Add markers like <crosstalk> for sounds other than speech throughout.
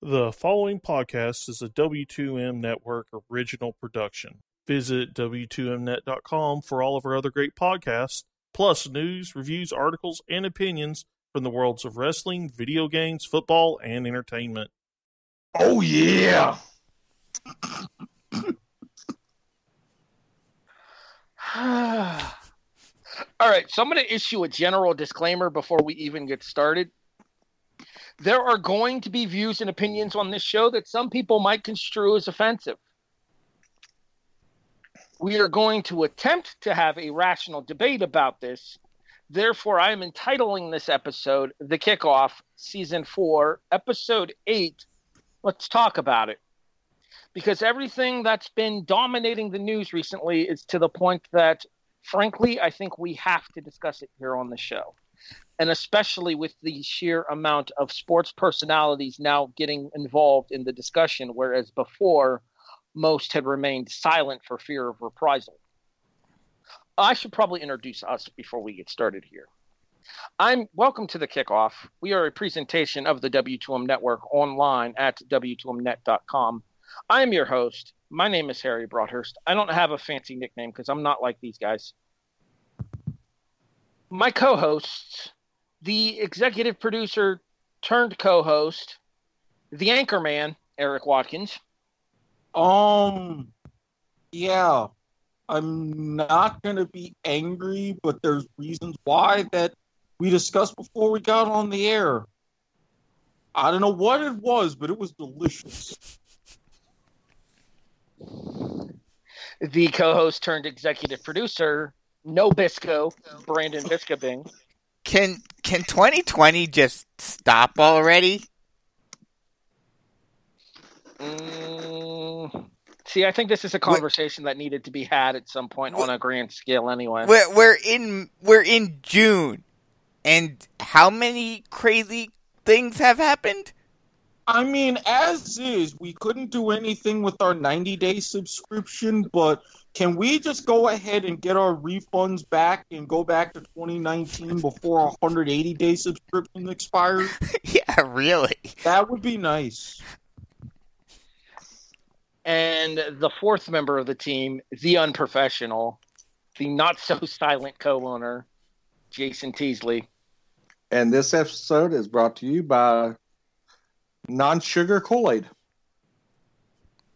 The following podcast is a W2M Network original production. Visit W2Mnet.com for all of our other great podcasts, plus news, reviews, articles, and opinions from the worlds of wrestling, video games, football, and entertainment. Oh yeah. <sighs> All right, so I'm going to issue a general disclaimer before we even get started. There are going to be views and opinions on this show that some people might construe as offensive. We are going to attempt to have a rational debate about this. Therefore, I am entitling this episode The Kickoff, Season 4, Episode 8. Let's talk about it. Because everything that's been dominating the news recently is to the point that, frankly, I think we have to discuss it here on the show and especially with the sheer amount of sports personalities now getting involved in the discussion, whereas before most had remained silent for fear of reprisal. I should probably introduce us before we get started here. I'm welcome to the kickoff. We are a presentation of the W2M network online at W2Mnet.com. I am your host. My name is Harry Broadhurst. I don't have a fancy nickname because I'm not like these guys. My co hosts the executive producer turned co-host, the anchorman Erik Watkins. Um, yeah, I'm not gonna be angry, but there's reasons why that we discussed before we got on the air. I don't know what it was, but it was delicious. The co-host turned executive producer, no Bisco, Brandon Biskobing. Can can 2020 just stop already? Mm, see, I think this is a conversation that needed to be had at some point on a grand scale, anyway. We're we're in we're in June, and how many crazy things have happened? I mean, as is, we couldn't do anything with our 90 day subscription, but can we just go ahead and get our refunds back and go back to 2019 before our 180 day subscription expires? <laughs> yeah, really. That would be nice. And the fourth member of the team, the unprofessional, the not so <laughs> silent co owner, Jason Teasley. And this episode is brought to you by non sugar Kool Aid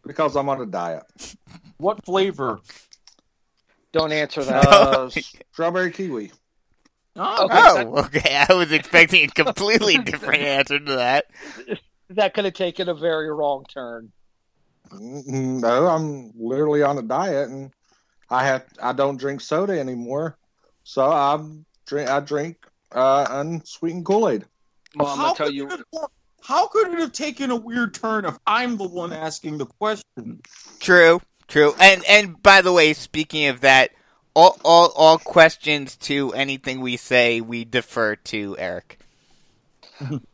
because I'm on a diet. What flavor? Don't answer that. <laughs> Uh, strawberry kiwi. Oh, Okay. Oh, okay. I was expecting a completely different answer to that. That could have taken a very wrong turn. Mm, No, I'm literally on a diet, and I have I don't drink soda anymore, so I drink I drink uh, unsweetened Kool Aid. Well, I'm gonna tell you. It have, how could it have taken a weird turn if I'm the one asking the question? True, true. And and by the way, speaking of that, all all all questions to anything we say, we defer to Erik.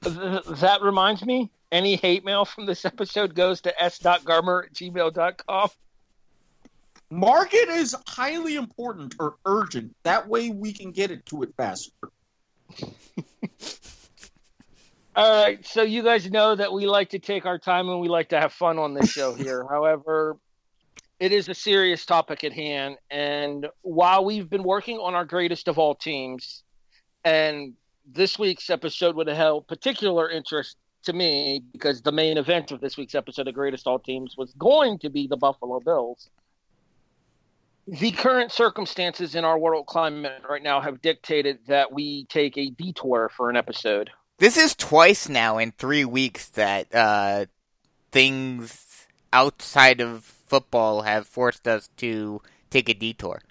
That reminds me. Any hate mail from this episode goes to s.garmer at gmail.com. Mark it as highly important or urgent. That way we can get it to it faster. <laughs> All right, so you guys know that we like to take our time and we like to have fun on this show <laughs> here. However, it is a serious topic at hand, and while we've been working on our greatest of all teams, and this week's episode would have held particular interest to me because the main event of this week's episode of Greatest All Teams was going to be the Buffalo Bills. The current circumstances in our world climate right now have dictated that we take a detour for an episode. This is twice now in three weeks that uh, things outside of football have forced us to take a detour.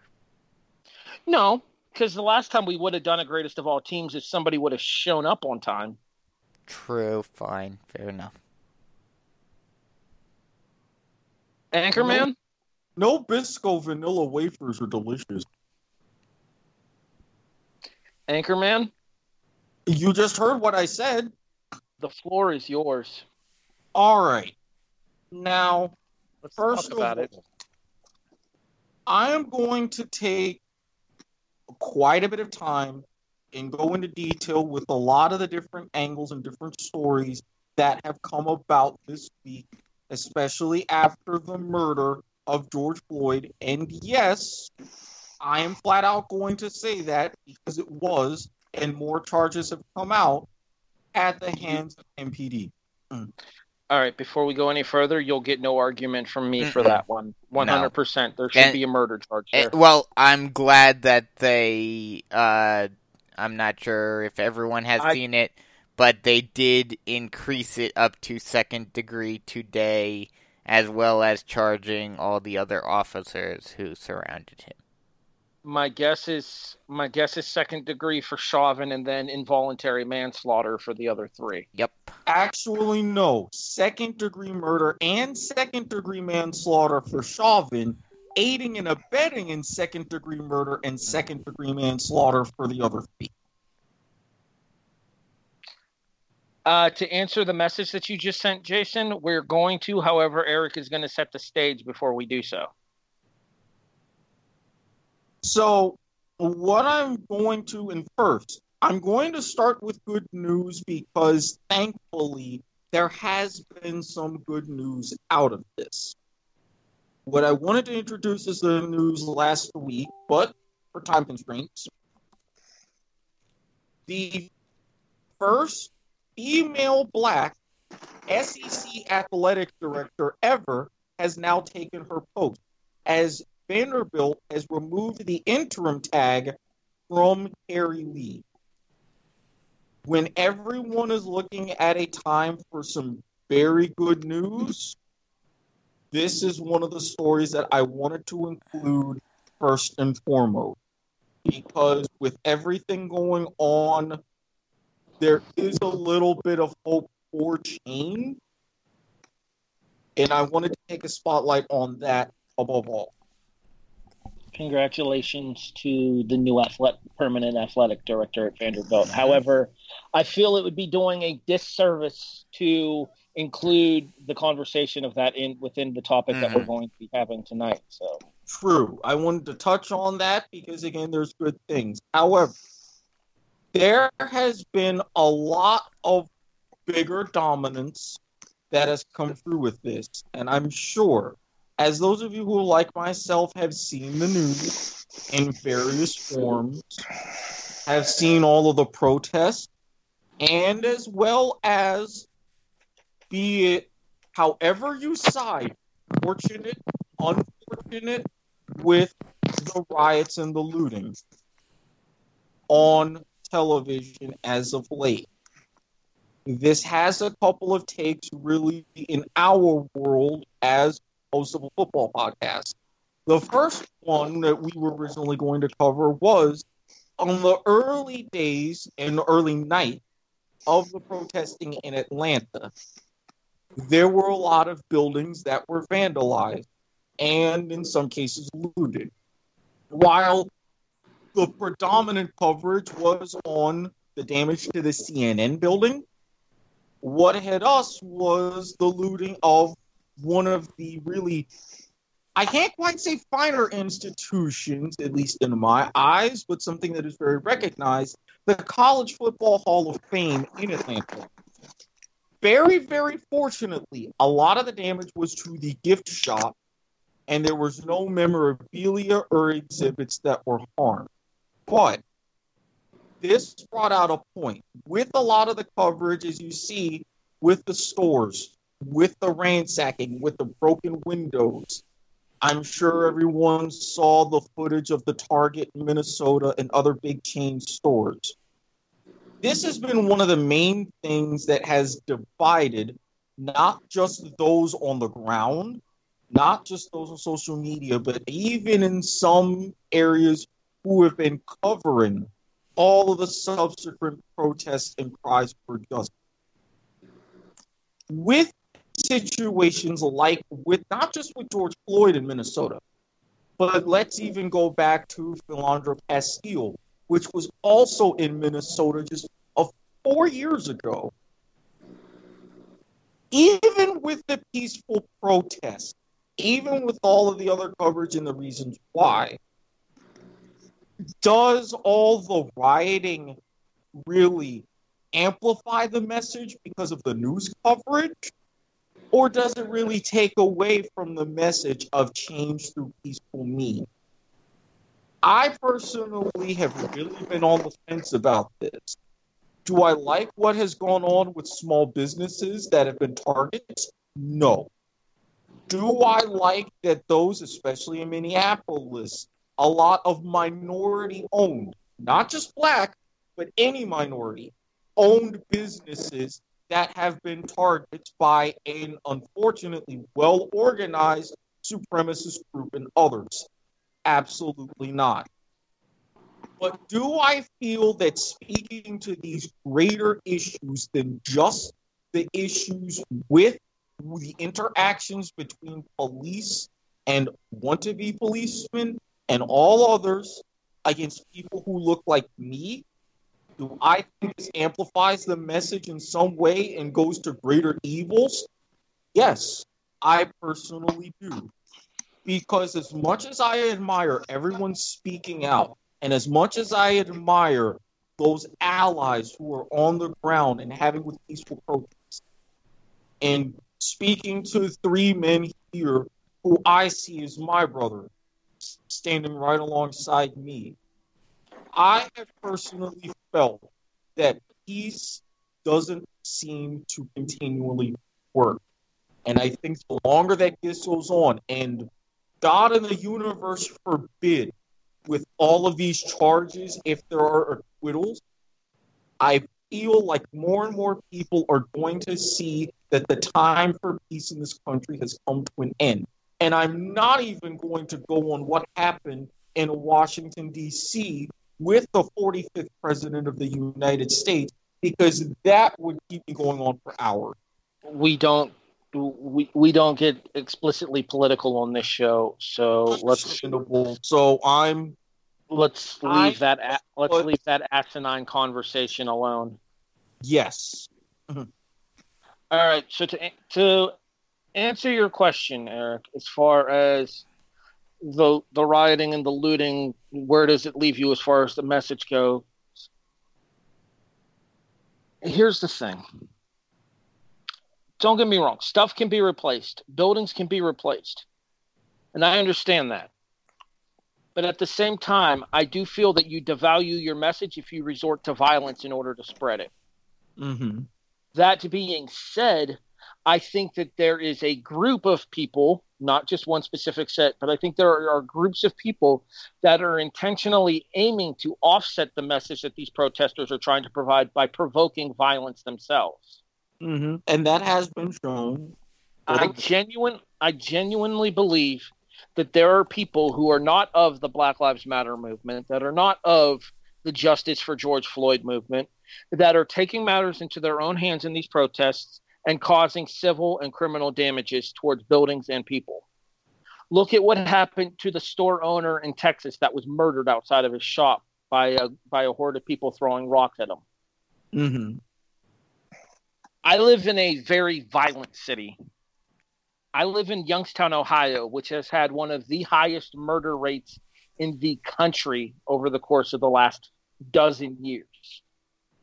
No, because the last time we would have done a greatest of all teams is somebody would have shown up on time. True, fine, fair enough. Anchorman? No Bisco vanilla wafers are delicious. Anchorman? You just heard what I said. The floor is yours. All right. Now, Let's first talk about of it. I am going to take quite a bit of time and go into detail with a lot of the different angles and different stories that have come about this week, especially after the murder of George Floyd. And yes, I am flat out going to say that because it was, and more charges have come out at the hands of MPD. All right, before we go any further, you'll get no argument from me for that one. 100%. There should And- be a murder charge there. well, I'm glad that they. Uh, I'm not sure if everyone has I- seen it, but they did increase it up to second degree today, as well as charging all the other officers who surrounded him. My guess is my guess is second degree for Chauvin and then involuntary manslaughter for the other three. Yep. Actually, no. Second degree murder and second degree manslaughter for Chauvin, aiding and abetting in second degree murder and second degree manslaughter for the other three. Uh, to answer the message that you just sent, Jason, we're going to. However, Erik is going to set the stage before we do so. So, what I'm going to, and first, I'm going to start with good news because thankfully there has been some good news out of this. What I wanted to introduce is the news last week, but for time constraints, the first female black SEC athletic director ever has now taken her post as Vanderbilt has removed the interim tag from Carrie Lee. When everyone is looking at a time for some very good news, this is one of the stories that I wanted to include first and foremost. Because with everything going on, there is a little bit of hope for change. And I wanted to take a spotlight on that above all. Congratulations to the new athletic, permanent athletic director at Vanderbilt. However, I feel it would be doing a disservice to include the conversation of that in within the topic that we're Mhm. going to be having tonight. So, True. I wanted to touch on that because, again, there's good things. However, there has been a lot of bigger dominance that has come through with this. And I'm sure, as those of you who, like myself, have seen the news in various forms, have seen all of the protests, and as well as, be it however you side, fortunate, unfortunate, with the riots and the looting on television as of late. This has a couple of takes really in our world as a football podcast. The first one that we were originally going to cover was on the early days and early night of the protesting in Atlanta. There were a lot of buildings that were vandalized and in some cases looted. While the predominant coverage was on the damage to the CNN building, what hit us was the looting of one of the really, I can't quite say finer institutions, at least in my eyes, but something that is very recognized the College Football Hall of Fame in Atlanta. Very, very fortunately, a lot of the damage was to the gift shop and there was no memorabilia or exhibits that were harmed. But this brought out a point with a lot of the coverage, as you see, with the stores, with the ransacking, with the broken windows. I'm sure everyone saw the footage of the Target in Minnesota and other big chain stores. This has been one of the main things that has divided not just those on the ground, not just those on social media, but even in some areas who have been covering all of the subsequent protests and cries for justice. With situations like with not just with George Floyd in Minnesota, but let's even go back to Philando Castile, which was also in Minnesota just four years ago. Even with the peaceful protest, even with all of the other coverage and the reasons why, does all the rioting really amplify the message because of the news coverage? Or does it really take away from the message of change through peaceful means? I personally have really been on the fence about this. Do I like what has gone on with small businesses that have been targets? No. Do I like that those, especially in Minneapolis, a lot of minority owned, not just black, but any minority owned businesses that have been targets by an unfortunately well organized supremacist group and others? Absolutely not. But do I feel that speaking to these greater issues than just the issues with the interactions between police and want to be policemen and all others against people who look like me? Do I think this amplifies the message in some way and goes to greater evils? Yes, I personally do. Because as much as I admire everyone speaking out, and as much as I admire those allies who are on the ground and having with peaceful protests, and speaking to three men here who I see as my brother, standing right alongside me, I have personally felt that peace doesn't seem to continually work. And I think the longer that this goes on, and God in the universe forbid, with all of these charges, if there are acquittals, I feel like more and more people are going to see that the time for peace in this country has come to an end. And I'm not even going to go on what happened in Washington, D.C. with the 45th President of the United States, because that would keep me going on for hours. We don't. We, we don't get explicitly political on this show, so let's So I'm let's leave I- that a- let's but- leave that asinine conversation alone. yes. Mm-hmm. All right. So to to answer your question, Erik, as far as the the rioting and the looting, where does it leave you as far as the message goes? Here's the thing. Don't get me wrong. Stuff can be replaced. Buildings can be replaced. And I understand that. But at the same time, I do feel that you devalue your message if you resort to violence in order to spread it. Mm-hmm. That being said, I think that there is a group of people, not just one specific set, but I think there are, are groups of people that are intentionally aiming to offset the message that these protesters are trying to provide by provoking violence themselves. Mm-hmm. And that has been shown. I genuine I genuinely believe that there are people who are not of the Black Lives Matter movement, that are not of the Justice for George Floyd movement, that are taking matters into their own hands in these protests and causing civil and criminal damages towards buildings and people. Look at what happened to the store owner in Texas that was murdered outside of his shop by a by a horde of people throwing rocks at him. Mm-hmm. I live in a very violent city. I live in Youngstown, Ohio, which has had one of the highest murder rates in the country over the course of the last dozen years.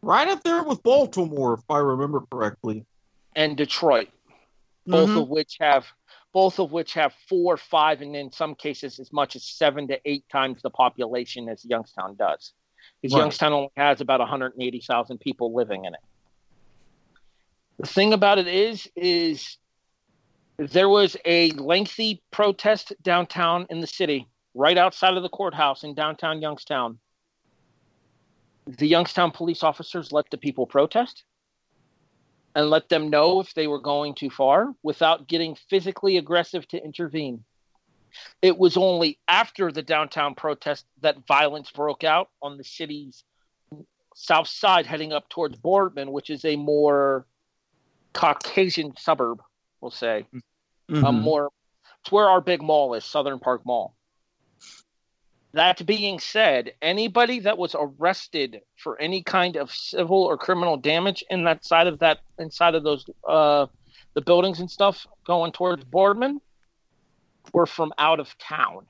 Right up there with Baltimore, if I remember correctly. And Detroit, both Mhm. of which have both of which have four, five, and in some cases as much as seven to eight times the population as Youngstown does. Because Right. Youngstown only has about 180,000 people living in it. The thing about it is, is there was a lengthy protest downtown in the city, right outside of the courthouse in downtown Youngstown. The Youngstown police officers let the people protest and let them know if they were going too far without getting physically aggressive to intervene. It was only after the downtown protest that violence broke out on the city's south side, heading up towards Boardman, which is a more Caucasian suburb, we'll say. Mhm. Um, more, it's where our big mall is, Southern Park Mall. That being said, anybody that was arrested for any kind of civil or criminal damage in that side of that inside of those uh, the buildings and stuff going towards Boardman were from out of town.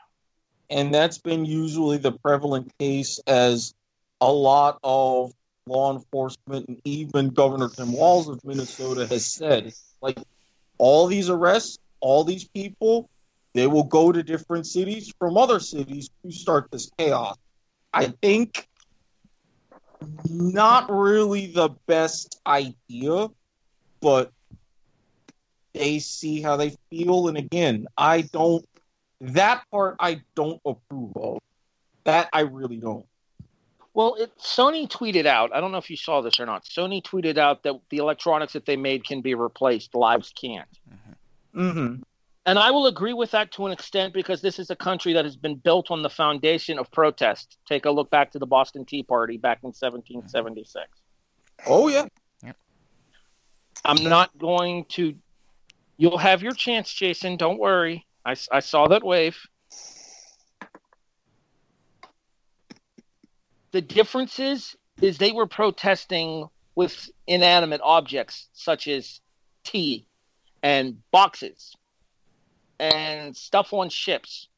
and that's been usually the prevalent case as a lot of law enforcement and even Governor Tim Walz of Minnesota has said. Like all these arrests, all these people, they will go to different cities from other cities to start this chaos. I think not really the best idea, but they see how they feel. And again, I don't, that part I don't approve of. That I really don't. Well, it, Sony tweeted out. I don't know if you saw this or not. Sony tweeted out that the electronics that they made can be replaced. Lives can't. Mm-hmm. And I will agree with that to an extent because this is a country that has been built on the foundation of protest. Take a look back to the Boston Tea Party back in 1776. Oh yeah. I'm not going to. You'll have your chance, Jason. Don't worry. I, I saw that wave. The difference is, is they were protesting with inanimate objects such as tea and boxes and stuff on ships.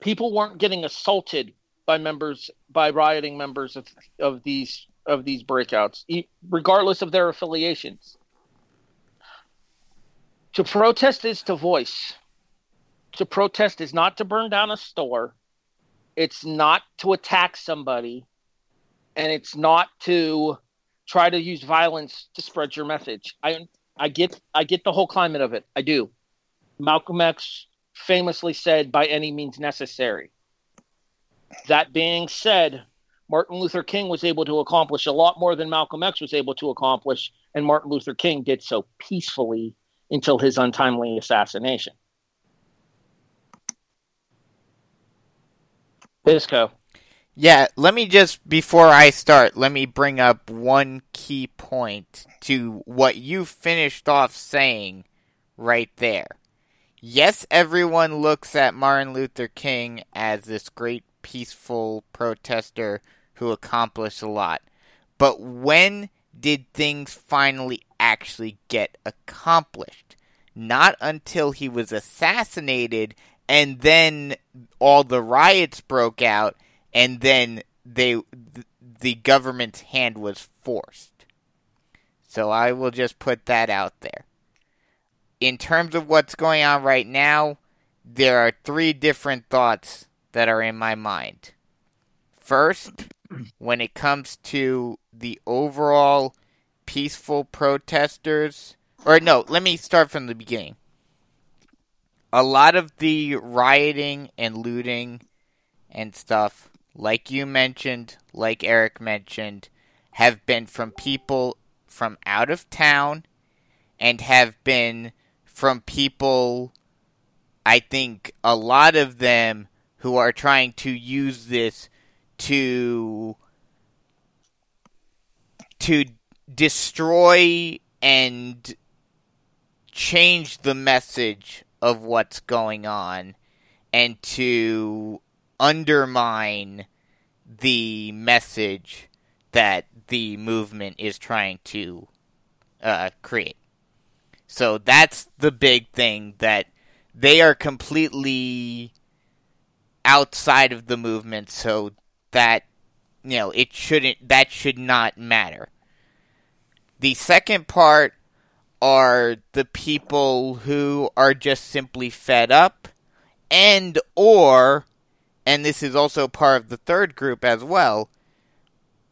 People weren't getting assaulted by members by rioting members of, of these of these breakouts, regardless of their affiliations. To protest is to voice. To protest is not to burn down a store. It's not to attack somebody. And it's not to try to use violence to spread your message. I I get I get the whole climate of it. I do. Malcolm X famously said by any means necessary. That being said, Martin Luther King was able to accomplish a lot more than Malcolm X was able to accomplish, and Martin Luther King did so peacefully until his untimely assassination. Bisco. Yeah, let me just, before I start, let me bring up one key point to what you finished off saying right there. Yes, everyone looks at Martin Luther King as this great peaceful protester who accomplished a lot. But when did things finally actually get accomplished? Not until he was assassinated and then all the riots broke out and then they the government's hand was forced. So I will just put that out there. In terms of what's going on right now, there are three different thoughts that are in my mind. First, when it comes to the overall peaceful protesters, or no, let me start from the beginning. A lot of the rioting and looting and stuff, like you mentioned, like Erik mentioned, have been from people from out of town and have been from people, I think, a lot of them who are trying to use this to to destroy and change the message of what's going on and to undermine the message that the movement is trying to uh, create. So that's the big thing that they are completely outside of the movement, so that you know it shouldn't that should not matter. The second part are the people who are just simply fed up and or and this is also part of the third group as well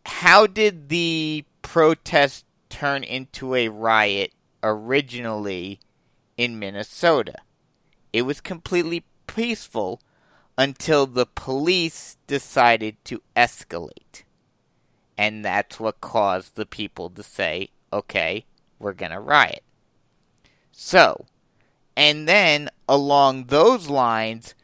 how did the protest turn into a riot originally in Minnesota it was completely peaceful until the police decided to escalate and that's what caused the people to say okay we're going to riot. So, and then along those lines,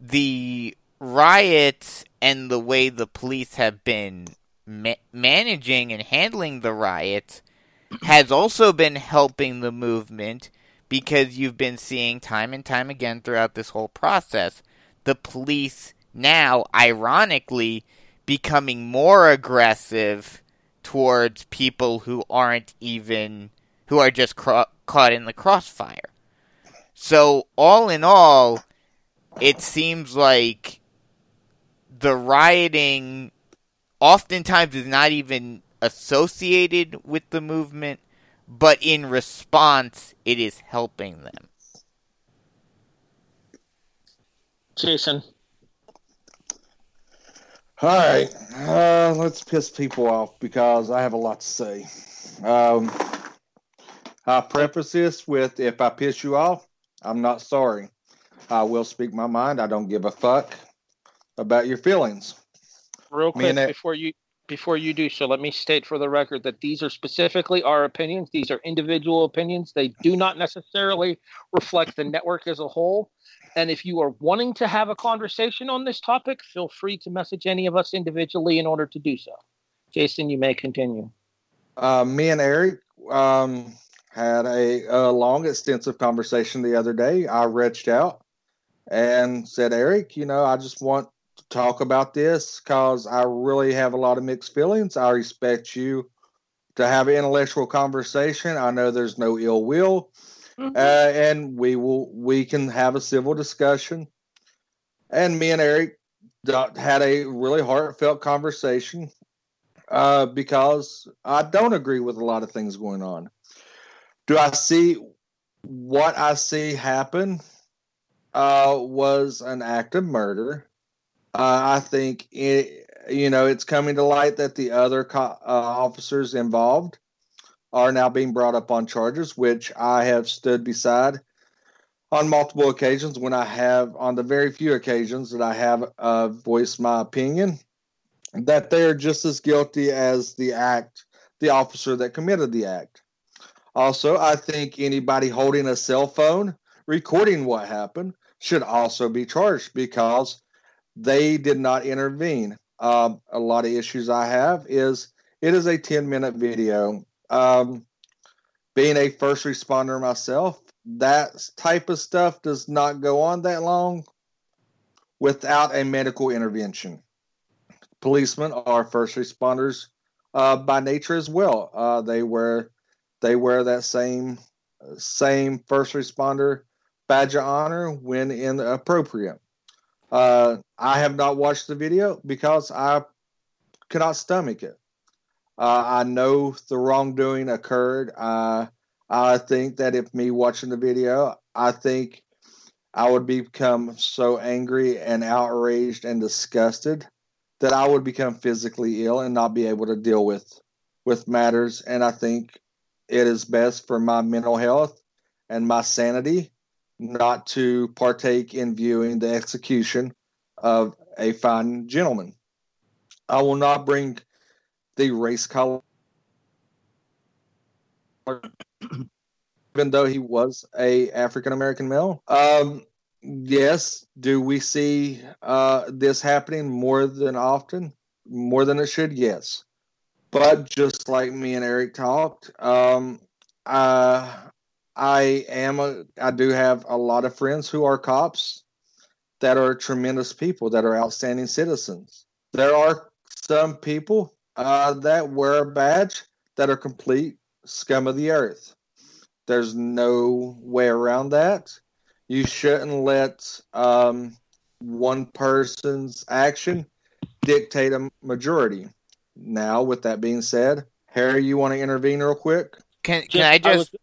the riots and the way the police have been ma- managing and handling the riots has also been helping the movement because you've been seeing time and time again throughout this whole process the police now, ironically, becoming more aggressive towards people who aren't even who are just cra- caught in the crossfire. So, all in all, it seems like the rioting oftentimes is not even associated with the movement, but in response, it is helping them. Jason. All right, uh, let's piss people off because I have a lot to say. Um, I preface this with if I piss you off, I'm not sorry. I will speak my mind. I don't give a fuck about your feelings. Real quick before you before you do so, let me state for the record that these are specifically our opinions. These are individual opinions. They do not necessarily reflect the network as a whole. And if you are wanting to have a conversation on this topic, feel free to message any of us individually in order to do so. Jason, you may continue. Uh, me and Erik um, had a, a long, extensive conversation the other day. I reached out and said, Erik, you know, I just want talk about this because I really have a lot of mixed feelings. I respect you to have an intellectual conversation. I know there's no ill will, uh, and we will we can have a civil discussion. And me and Erik had a really heartfelt conversation uh, because I don't agree with a lot of things going on. Do I see what I see happen uh, was an act of murder? Uh, I think it, you know it's coming to light that the other co- uh, officers involved are now being brought up on charges, which I have stood beside on multiple occasions when I have, on the very few occasions that I have uh, voiced my opinion, that they are just as guilty as the act, the officer that committed the act. Also, I think anybody holding a cell phone recording what happened should also be charged because they did not intervene. Um, a lot of issues I have is it is a 10 minute video. Um, being a first responder myself, that type of stuff does not go on that long without a medical intervention. Policemen are first responders uh, by nature as well. Uh, they wear they wear that same same first responder badge of honor when inappropriate. Uh, I have not watched the video because I cannot stomach it. Uh, I know the wrongdoing occurred. Uh, I think that if me watching the video, I think I would become so angry and outraged and disgusted that I would become physically ill and not be able to deal with with matters. And I think it is best for my mental health and my sanity not to partake in viewing the execution of a fine gentleman. I will not bring the race color, even though he was a African American male. Um, yes, do we see uh, this happening more than often, more than it should? Yes, but just like me and Erik talked, um, uh, I am a, I do have a lot of friends who are cops that are tremendous people that are outstanding citizens. There are some people uh, that wear a badge that are complete scum of the earth. There's no way around that. You shouldn't let um, one person's action dictate a majority. Now, with that being said, Harry, you want to intervene real quick? Can can Just- I just was,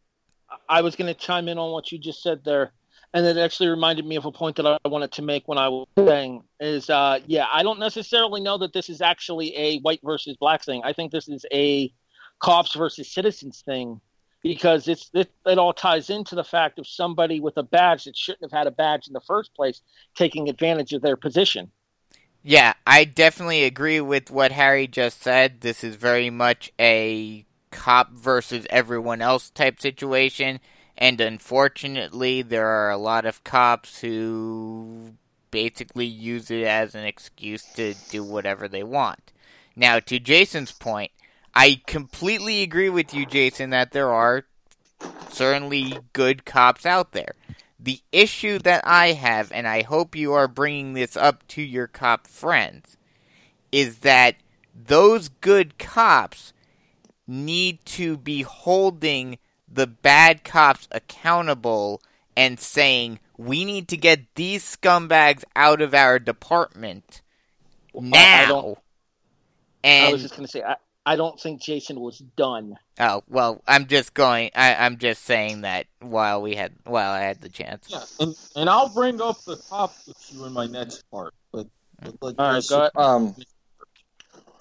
I was going to chime in on what you just said there, and it actually reminded me of a point that I wanted to make when I was saying is, uh, yeah, I don't necessarily know that this is actually a white versus black thing. I think this is a cops versus citizens thing because it's it, it all ties into the fact of somebody with a badge that shouldn't have had a badge in the first place taking advantage of their position. Yeah, I definitely agree with what Harry just said. This is very much a cop versus everyone else type situation. And unfortunately, there are a lot of cops who basically use it as an excuse to do whatever they want. Now, to Jason's point, I completely agree with you, Jason, that there are certainly good cops out there. The issue that I have, and I hope you are bringing this up to your cop friends, is that those good cops need to be holding the bad cops accountable and saying, we need to get these scumbags out of our department I now. don't- And I was just going to say, I, I don't think Jason was done. oh well, I'm just going. I, I'm just saying that while we had while I had the chance. Yeah, and and I'll bring up the top issue in my next part. But, but let All right, go ahead, Um,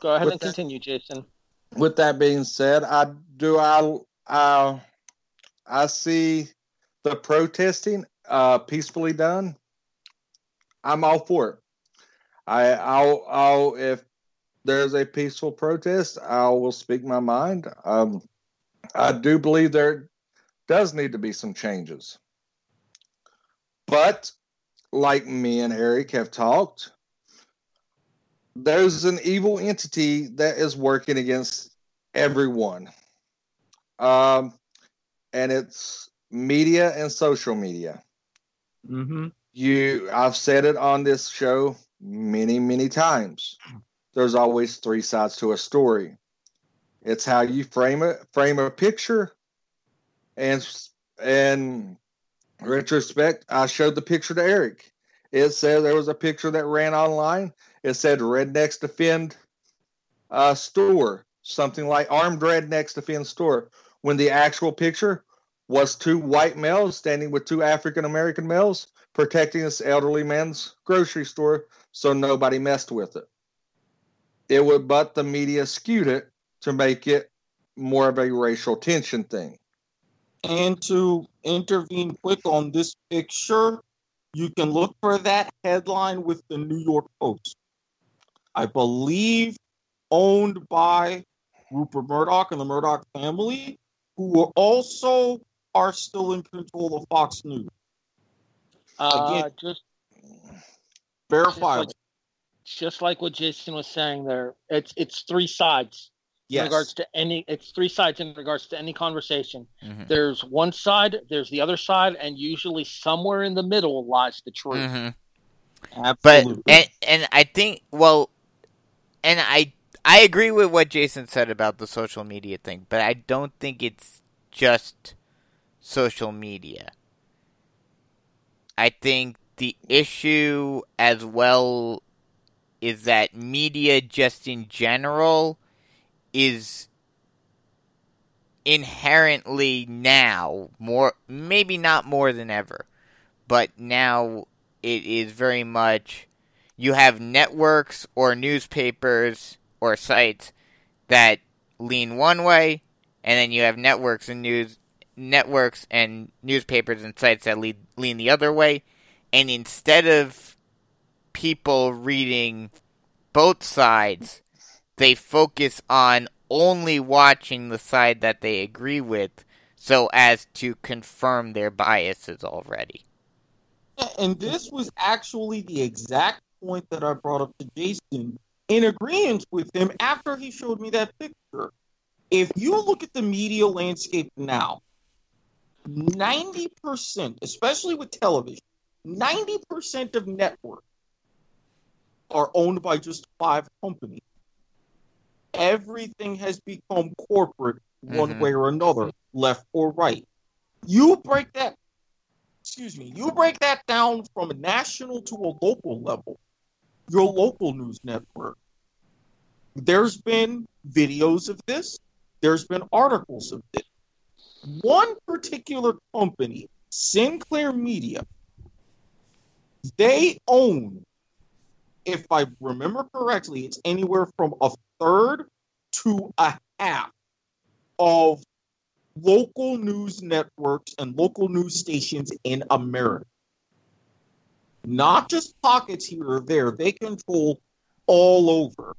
go ahead With and that- continue, Jason. With that being said, I do I I I see the protesting uh, peacefully done. I'm all for it. I I'll I'll if there's a peaceful protest, I will speak my mind. Um, I do believe there does need to be some changes, but like me and Erik have talked, there's an evil entity that is working against everyone. Um, and it's media and social media. Mhm. You, I've said it on this show many, many times. There's always three sides to a story. It's how you frame it, frame a picture, and and retrospect. I showed the picture to Erik. It said there was a picture that ran online. It said rednecks defend uh, store, something like armed rednecks defend store. When the actual picture was two white males standing with two African American males protecting this elderly man's grocery store so nobody messed with it. It would, but the media skewed it to make it more of a racial tension thing. And to intervene quick on this picture, you can look for that headline with the New York Post. I believe owned by Rupert Murdoch and the Murdoch family, who are also are still in control of Fox News. Uh, Again- just Verifiable. just like what Jason was saying there, it's it's three sides in regards to any. It's three sides in regards to any conversation. Mhm. There's one side, there's the other side, and usually somewhere in the middle lies the truth. Mhm. But and and I think well, and I I agree with what Jason said about the social media thing, but I don't think it's just social media. I think the issue as well is that media just in general is inherently now more maybe not more than ever but now it is very much you have networks or newspapers or sites that lean one way and then you have networks and news networks and newspapers and sites that lead, lean the other way. And instead of people reading both sides they focus on only watching the side that they agree with so as to confirm their biases already. And this was actually the exact point that I brought up to Jason in agreement with him after he showed me that picture. If you look at the media landscape now, 90%, especially with television, 90% of networks are owned by just five companies. Everything has become corporate one Mhm. way or another, left or right. You break that excuse me, you break that down from a national to a local level, your local news network. There's been videos of this, there's been articles of this. One particular company, Sinclair Media, they own, if I remember correctly, it's anywhere from a third to a half of local news networks and local news stations in America. Not just pockets here or there, they control all over.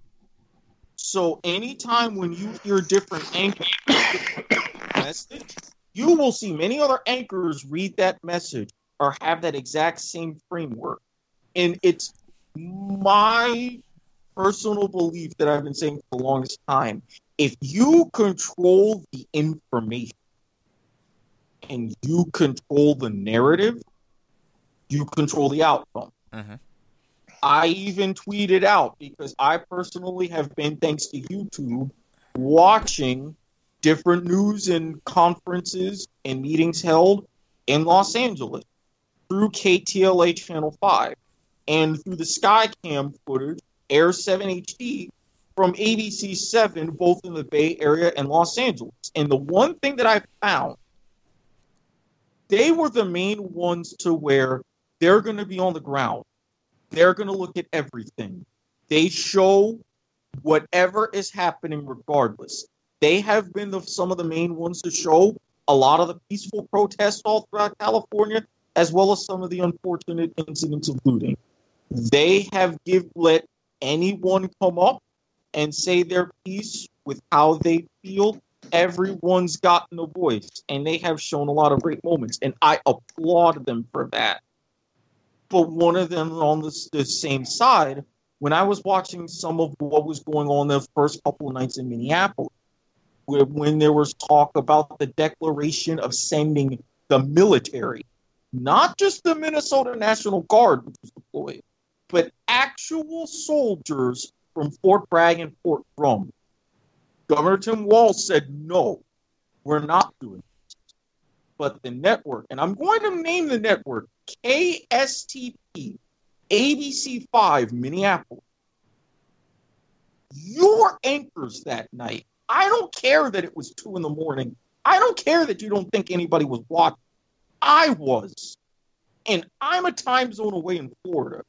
So anytime when you hear different anchors message, you will see many other anchors read that message or have that exact same framework. And it's my personal belief that I've been saying for the longest time if you control the information and you control the narrative, you control the outcome. Mhm. I even tweeted out because I personally have been, thanks to YouTube, watching different news and conferences and meetings held in Los Angeles through KTLA Channel 5 and through the Skycam footage, Air 7 HD from ABC 7, both in the Bay Area and Los Angeles. And the one thing that I found, they were the main ones to where they're going to be on the ground. They're going to look at everything. They show whatever is happening regardless. They have been the, some of the main ones to show a lot of the peaceful protests all throughout California, as well as some of the unfortunate incidents of looting. They have give let anyone come up and say their piece with how they feel. Everyone's gotten a voice, and they have shown a lot of great moments, and I applaud them for that. But one of them on the, the same side, when I was watching some of what was going on the first couple of nights in Minneapolis, where, when there was talk about the declaration of sending the military, not just the Minnesota National Guard, was deployed, but actual soldiers from Fort Bragg and Fort Drum. Governor Tim Walz said, no, we're not doing this. But the network, and I'm going to name the network KSTP, ABC5, Minneapolis. Your anchors that night. I don't care that it was two in the morning. I don't care that you don't think anybody was watching. I was. And I'm a time zone away in Florida.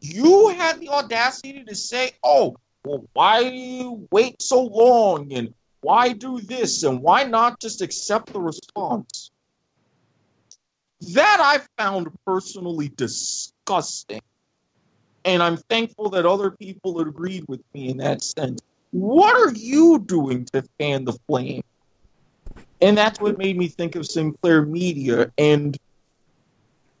You had the audacity to say, oh, well, why you wait so long? And why do this? And why not just accept the response? That I found personally disgusting. And I'm thankful that other people agreed with me in that sense. What are you doing to fan the flame? And that's what made me think of Sinclair Media. And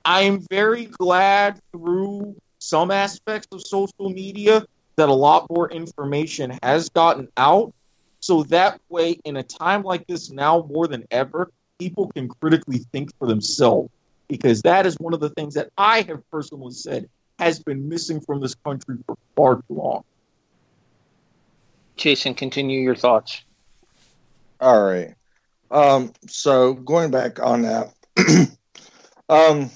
I'm very glad through some aspects of social media that a lot more information has gotten out. So that way, in a time like this now more than ever, people can critically think for themselves. Because that is one of the things that I have personally said has been missing from this country for far too long. Jason, continue your thoughts. All right. Um, so going back on that, <clears throat> um,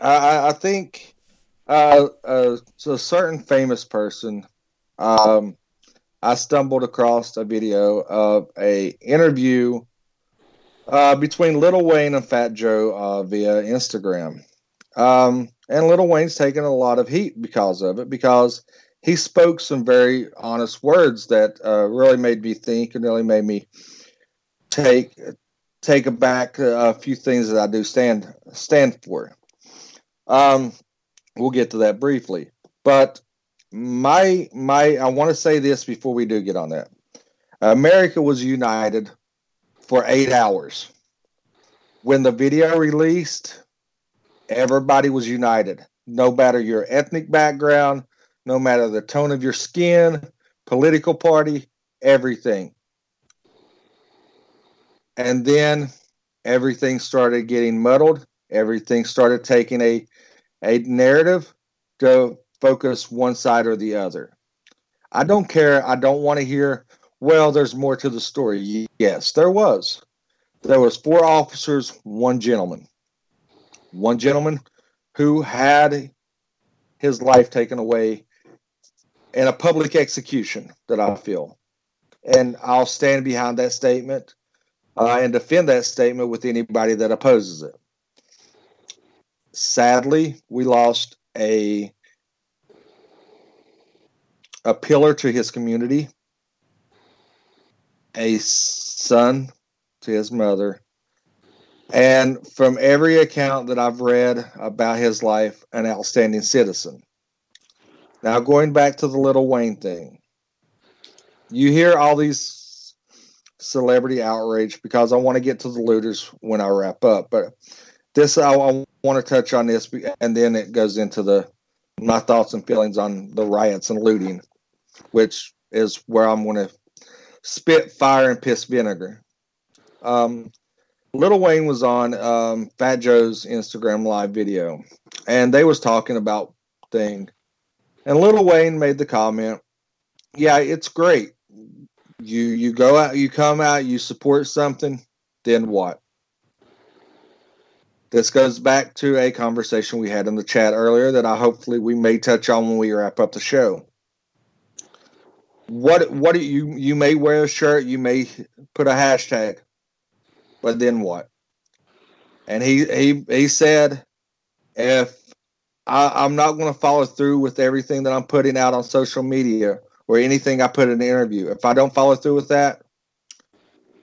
I, I think uh, uh, a certain famous person. Um, I stumbled across a video of a interview uh, between Lil Wayne and Fat Joe uh, via Instagram. Um, and Lil Wayne's taken a lot of heat because of it, because he spoke some very honest words that uh, really made me think and really made me take take back a few things that I do stand stand for. Um, we'll get to that briefly, but my my I want to say this before we do get on that. America was united for eight hours. When the video released, everybody was united. No matter your ethnic background, no matter the tone of your skin, political party, everything. And then everything started getting muddled. Everything started taking a a narrative to focus one side or the other. I don't care. I don't want to hear, well, there's more to the story. Yes, there was. There was four officers, one gentleman. One gentleman who had his life taken away in a public execution that I feel. And I'll stand behind that statement uh, and defend that statement with anybody that opposes it. Sadly, we lost a a pillar to his community, a son to his mother, and from every account that I've read about his life, an outstanding citizen. Now, going back to the Lil Wayne thing, you hear all these celebrity outrage because I want to get to the looters when I wrap up, but this I, I want to touch on this, and then it goes into the my thoughts and feelings on the riots and looting, which is where I'm going to spit fire and piss vinegar. Um, Lil Wayne was on um, Fat Joe's Instagram live video, and they was talking about thing, and Lil Wayne made the comment, "Yeah, it's great. You you go out, you come out, you support something, then what? This goes back to a conversation we had in the chat earlier that I hopefully we may touch on when we wrap up the show. What what you you may wear a shirt, you may put a hashtag, but then what? And he he he said, if I, I'm not going to follow through with everything that I'm putting out on social media or anything I put in an interview, if I don't follow through with that,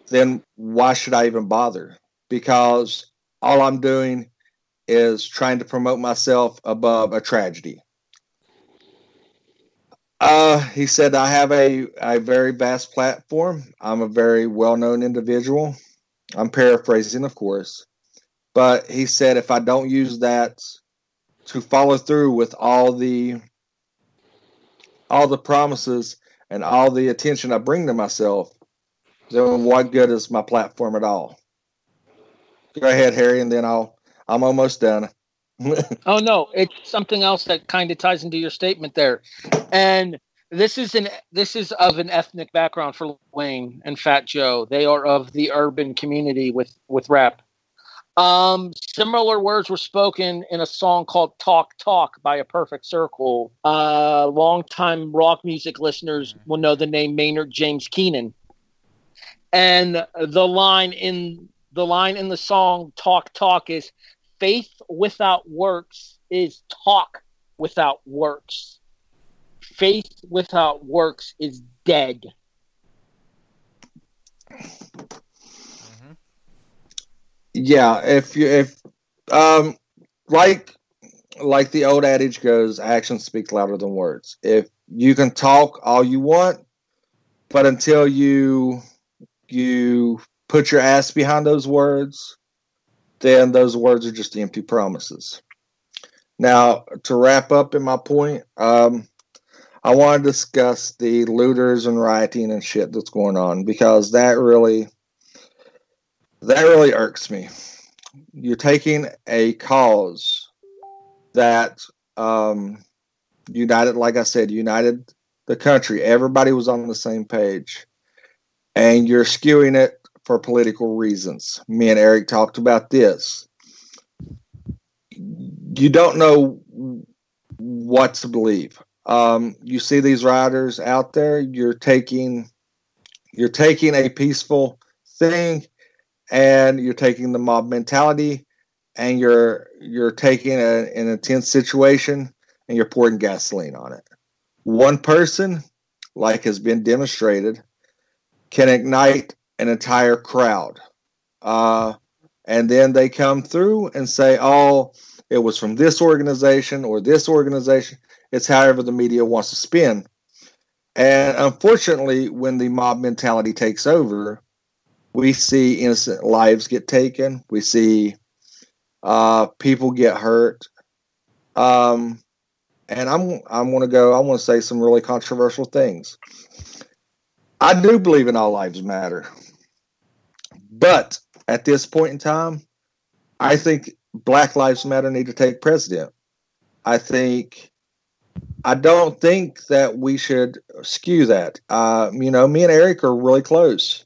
then why should I even bother? Because all I'm doing is trying to promote myself above a tragedy. Uh, he said, I have a, a very vast platform. I'm a very well known individual. I'm paraphrasing, of course. But he said, if I don't use that to follow through with all the all the promises and all the attention I bring to myself, then what good is my platform at all? Go ahead, Harry, and then I'll I'm almost done. <laughs> oh no, it's something else that kind of ties into your statement there. And this is an this is of an ethnic background for Wayne and Fat Joe. They are of the urban community with with rap. Um, similar words were spoken in a song called "Talk Talk" by A Perfect Circle. Uh, longtime rock music listeners will know the name Maynard James Keenan, and the line in the line in the song "Talk Talk" is "Faith without works is talk without works. Faith without works is dead." yeah if you if um like like the old adage goes actions speak louder than words if you can talk all you want but until you you put your ass behind those words then those words are just empty promises now to wrap up in my point um i want to discuss the looters and rioting and shit that's going on because that really that really irks me. You're taking a cause that um, united, like I said, united the country. Everybody was on the same page, and you're skewing it for political reasons. Me and Erik talked about this. You don't know what to believe. Um, you see these riders out there. You're taking you're taking a peaceful thing and you're taking the mob mentality and you're you're taking a, an intense situation and you're pouring gasoline on it. One person, like has been demonstrated, can ignite an entire crowd. Uh, and then they come through and say, oh, it was from this organization or this organization. It's however the media wants to spin. And unfortunately, when the mob mentality takes over, we see innocent lives get taken. We see uh, people get hurt. Um, and I'm I'm going to go. I want to say some really controversial things. I do believe in all lives matter, but at this point in time, I think Black Lives Matter need to take precedent. I think I don't think that we should skew that. Uh, you know, me and Erik are really close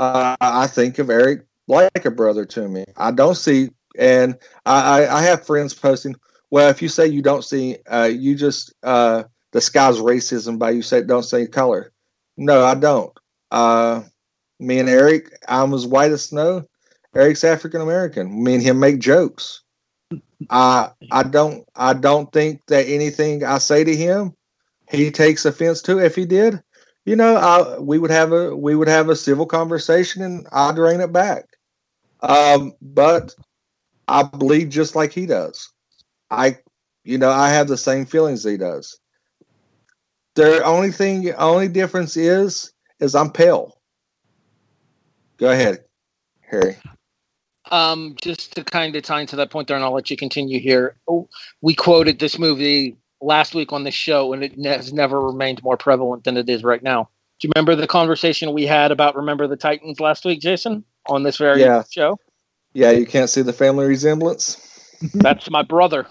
uh, I think of Erik like a brother to me. I don't see, and I, I have friends posting. Well, if you say you don't see, uh, you just uh, disguise racism by you say don't say color. No, I don't. Me and Erik, I'm as white as snow. Erik's African American. Me and him make jokes. I I don't I don't think that anything I say to him, he takes offense to. If he did, you know, I, we would have a we would have a civil conversation, and I'd rein it back. Um, but I bleed just like he does. I, you know, I have the same feelings he does. The only thing, only difference is, is I'm pale. Go ahead, Harry. Um, just to kind of tie into that point there, and I'll let you continue here. Oh, we quoted this movie last week on the show, and it has never remained more prevalent than it is right now. Do you remember the conversation we had about Remember the Titans last week, Jason, on this very yeah. show? Yeah, you can't see the family resemblance. <laughs> that's my brother.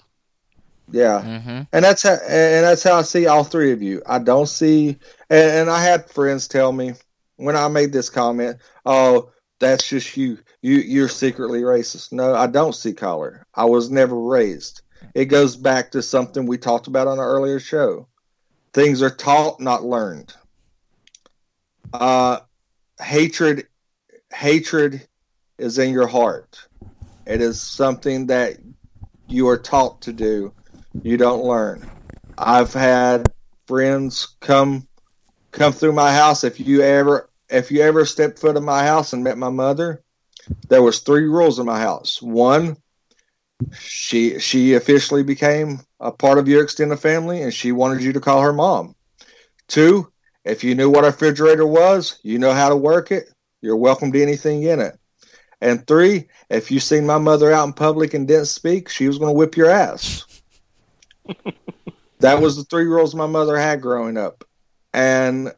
Yeah, mm-hmm. and that's how and that's how I see all three of you. I don't see, and, and I had friends tell me when I made this comment, "Oh, that's just you. You you're secretly racist." No, I don't see color. I was never raised it goes back to something we talked about on our earlier show. Things are taught, not learned. uh, hatred hatred is in your heart. It is something that you are taught to do. You don't learn. I've had friends come come through my house. If you ever if you ever stepped foot in my house and met my mother, there was three rules in my house. One, she she officially became a part of your extended family and she wanted you to call her mom. Two, if you knew what a refrigerator was, you know how to work it, you're welcome to anything in it. And three, if you seen my mother out in public and didn't speak, she was going to whip your ass. <laughs> that was the three rules my mother had growing up. And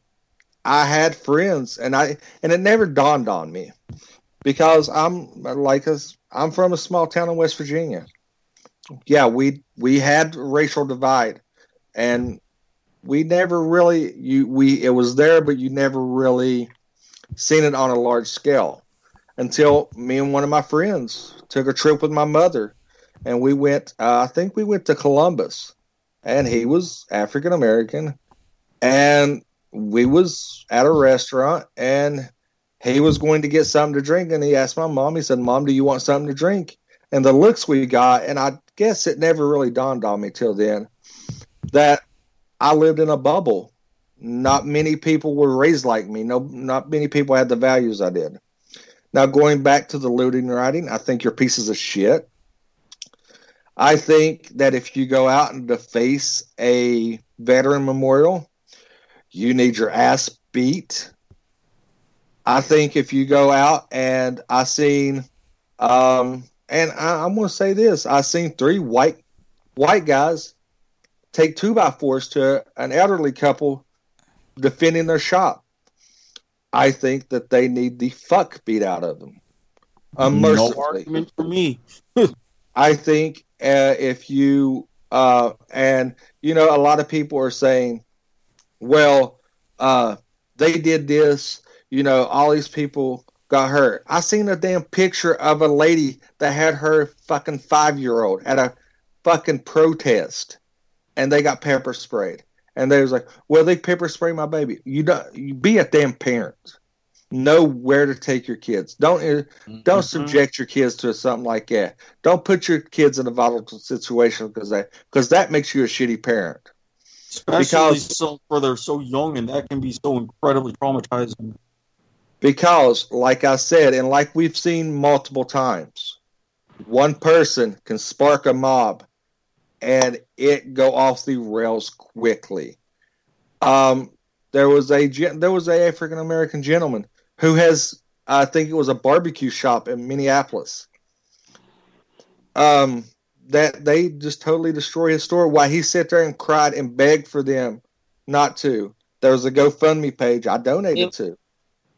I had friends and I and it never dawned on me because I'm like us I'm from a small town in West Virginia. Yeah, we we had racial divide and we never really you we it was there but you never really seen it on a large scale until me and one of my friends took a trip with my mother and we went uh, i think we went to columbus and he was african american and we was at a restaurant and he was going to get something to drink and he asked my mom he said mom do you want something to drink? And the looks we got and i guess it never really dawned on me till then that i lived in a bubble. Not many people were raised like me. No not many people had the values i did. Now going back to the looting and rioting i think you're pieces of shit. I think that if you go out and deface a veteran memorial you need your ass beat. I think if you go out and I seen, um, and I, am going to say this: I seen three white white guys take two by fours to an elderly couple defending their shop. I think that they need the fuck beat out of them. Unmercifully. No argument for me. I think uh, if you uh, and you know a lot of people are saying well, uh, they did this, you know, all these people got hurt. I seen a damn picture of a lady that had her fucking five year old at a fucking protest and they got pepper sprayed. And they was like, Well, they pepper spray my baby. You don't you be a damn parent. Know where to take your kids. Don't mm-hmm. don't subject your kids to something like that. Don't put your kids in a volatile situation because that because that makes you a shitty parent. Especially because, so, for they're so young, and that can be so incredibly traumatizing. Because, like I said, and like we've seen multiple times, one person can spark a mob, and it go off the rails quickly. Um, there was a there was a African American gentleman who has, I think it was a barbecue shop in Minneapolis. Um, that they just totally destroy his store Why he sat there and cried and begged for them not to. There was a GoFundMe page I donated it, to.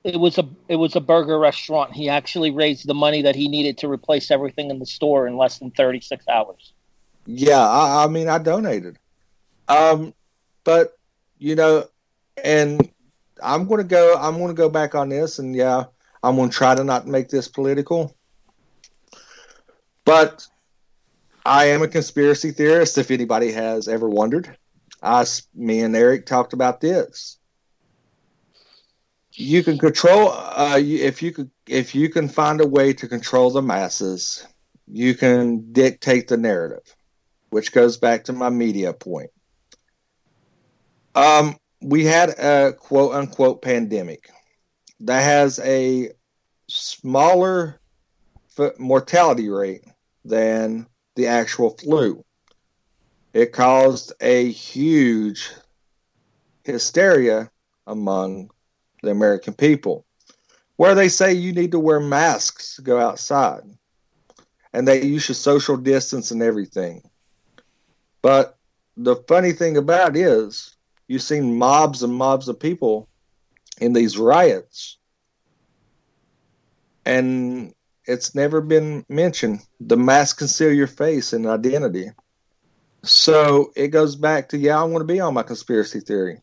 It was a it was a burger restaurant. He actually raised the money that he needed to replace everything in the store in less than thirty six hours. Yeah, I, I mean I donated. Um, but you know, and I'm gonna go. I'm gonna go back on this, and yeah, I'm gonna try to not make this political. But I am a conspiracy theorist. If anybody has ever wondered, us, me and Erik talked about this. You can control uh, if you could if you can find a way to control the masses, you can dictate the narrative, which goes back to my media point. Um, we had a quote unquote pandemic that has a smaller mortality rate than the actual flu. It caused a huge hysteria among the American people, where they say you need to wear masks to go outside and that you should social distance and everything. But the funny thing about it is, you've seen mobs and mobs of people in these riots. And it's never been mentioned. The mask conceal your face and identity. So it goes back to yeah, I want to be on my conspiracy theory.